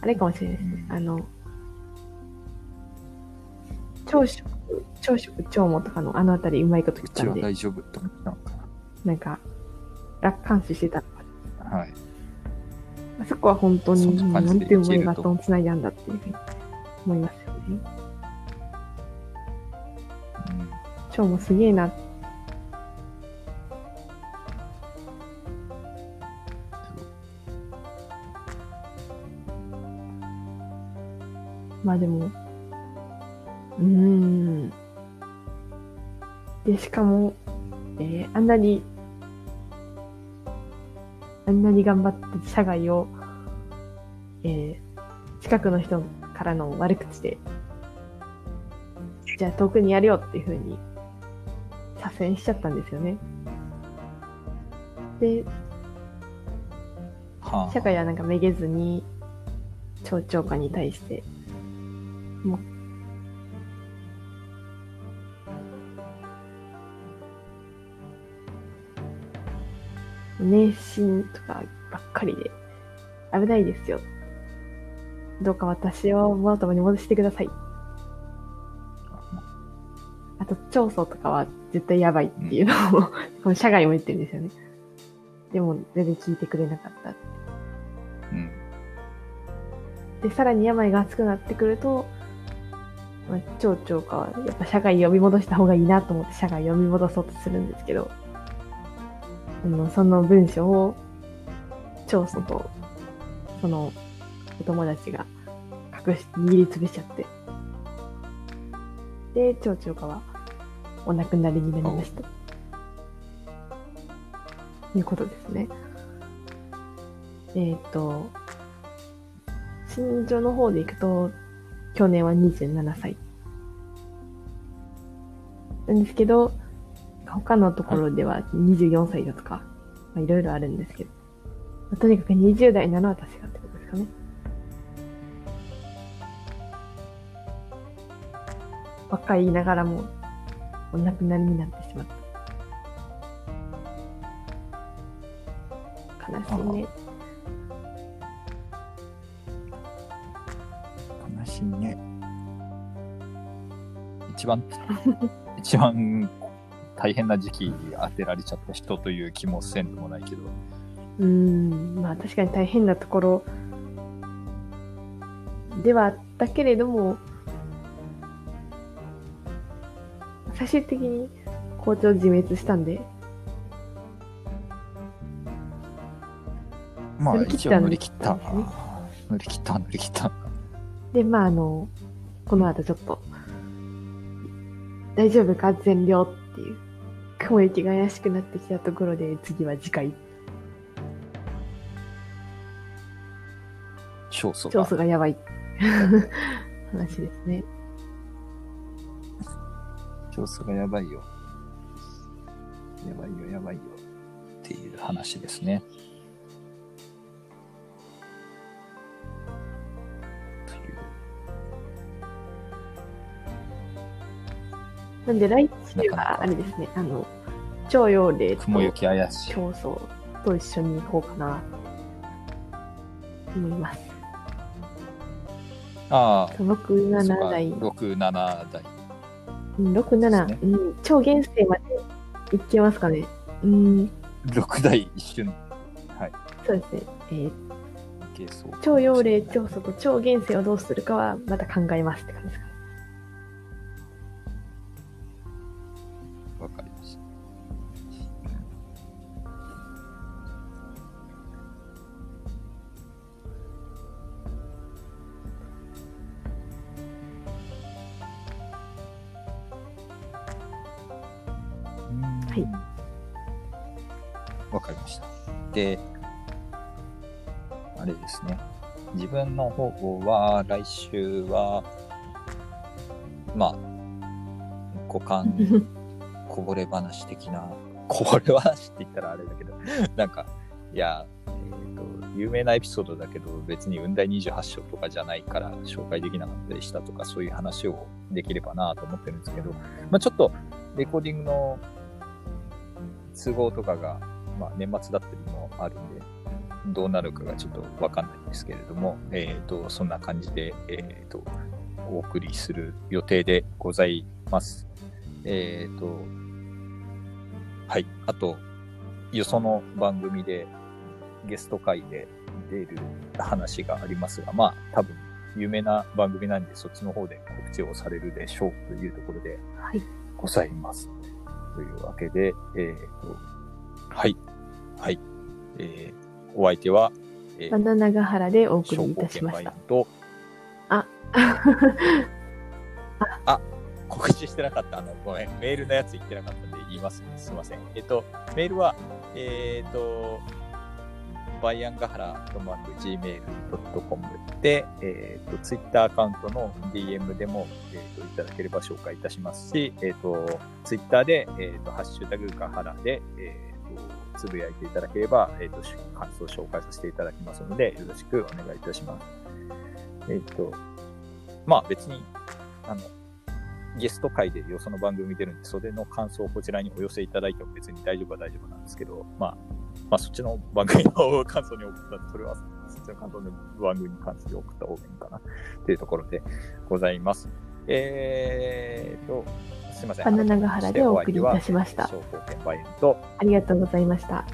あれかもしれないですね。うん。あの、長職、長職、長もとかのあのあたりうまいこと言ったんで、ちは大丈夫って思ったのかなんか、楽観視してたのかな。はい。あそこは本当に、なんてうまいいけるとバトンつないだんだっていうふうに思いますよね。うん長もすげえな。まあでも、うーん。で、しかも、えーあんなに、あんなに頑張って社外を、えー近くの人からの悪口で、じゃあ遠くにやるよっていう風に、左遷しちゃったんですよね。で、はあ、社会はなんかめげずに、町長官に対して、もう、熱心とかばっかりで、危ないですよ。どうか私を元に戻してください。あと、長宗とかは絶対やばいっていうのを、この社外も言ってるんですよね。でも、全然聞いてくれなかった。うん。で、さらに病が熱くなってくると、まあ、町長かは、やっぱ社外呼び戻した方がいいなと思って社外呼び戻そうとするんですけど、あの、その文章を、長宗と、その、お友達が隠し握りつぶしちゃって。で、町長かは、お亡くなりになりました。いうことですね。えっ、と、新庄の方で行くと、去年は27歳。なんですけど、他のところでは24歳だとか、まあ、いろいろあるんですけど、まあとにかく20代なのは確かってことですかね。若い言いながらも、お亡くなりになってしまった。悲しいね。悲しいね。一番、一番大変な時期当てられちゃった人という気もせんでもないけど、うーん、まあ確かに大変なところではあったけれども、最終的に校長自滅したんで、まあ一応乗り切った。乗り切った、乗り切った。で、まああの、この後ちょっと、大丈夫か？全量っていう、雲行きが怪しくなってきたところで、次は次回、調査がやばい 話ですね。調査がやばいよ。やばいよ、やばいよ。っていう話ですね。なんで来週はあれですね、あの、超陽霊と雲行き怪しい。競争と一緒に行こうかな、と思います。ああ、6、そうか7代、6、7代。うん6、7、ですうん、超限定までいけますかね。うん、6代一瞬。はい。そうですね。えー超陽霊調査と超限定をどうするかはまた考えますって感じですか分の方は、来週は、まあ、股間 こぼれ話的な、こぼれ話って言ったらあれだけど、なんか、いや、えーと、有名なエピソードだけど、別に雲台28章とかじゃないから紹介できなかったりしたとか、そういう話をできればなと思ってるんですけど、まあちょっと、レコーディングの都合とかが、まあ年末だったりもあるんで、どうなるかがちょっとわかんないんですけれども、えっ、と、そんな感じで、えっ、と、お送りする予定でございます。えっ、と、はい。あと、よその番組でゲスト会で出る話がありますが、まあ、多分、有名な番組なんで、そっちの方で告知をされるでしょうというところではい。ございます。というわけで、えっ、と、はい。はい。えーお相手は、えーバナナガハでお送証りいたしました。と、あ、あ、告知してなかった。あの、ごめん。メールのやつ言ってなかったんで言いますね。すいません。えっと、メールは、えっと、バイアンガハラとマーク gmail.com で、えっと、ツイッターアカウントの DM でも、えっと、いただければ紹介いたしますし、えっと、ツイッターで、えっと、ハッシュタグガハラで、えっと、つぶやいていただければ、えっと、感想を紹介させていただきますので、よろしくお願いいたします。えっと、まあ別に、あの、ゲスト会でよその番組出るんで、それの感想をこちらにお寄せいただいても別に大丈夫は大丈夫なんですけど、まあ、まあそっちの番組の感想に送ったら、それはそっちの感想の番組に関して送った方がいいかなっていうところでございます。えーと、すみません。バナナが原でお送りいたしました。ありがとうございました。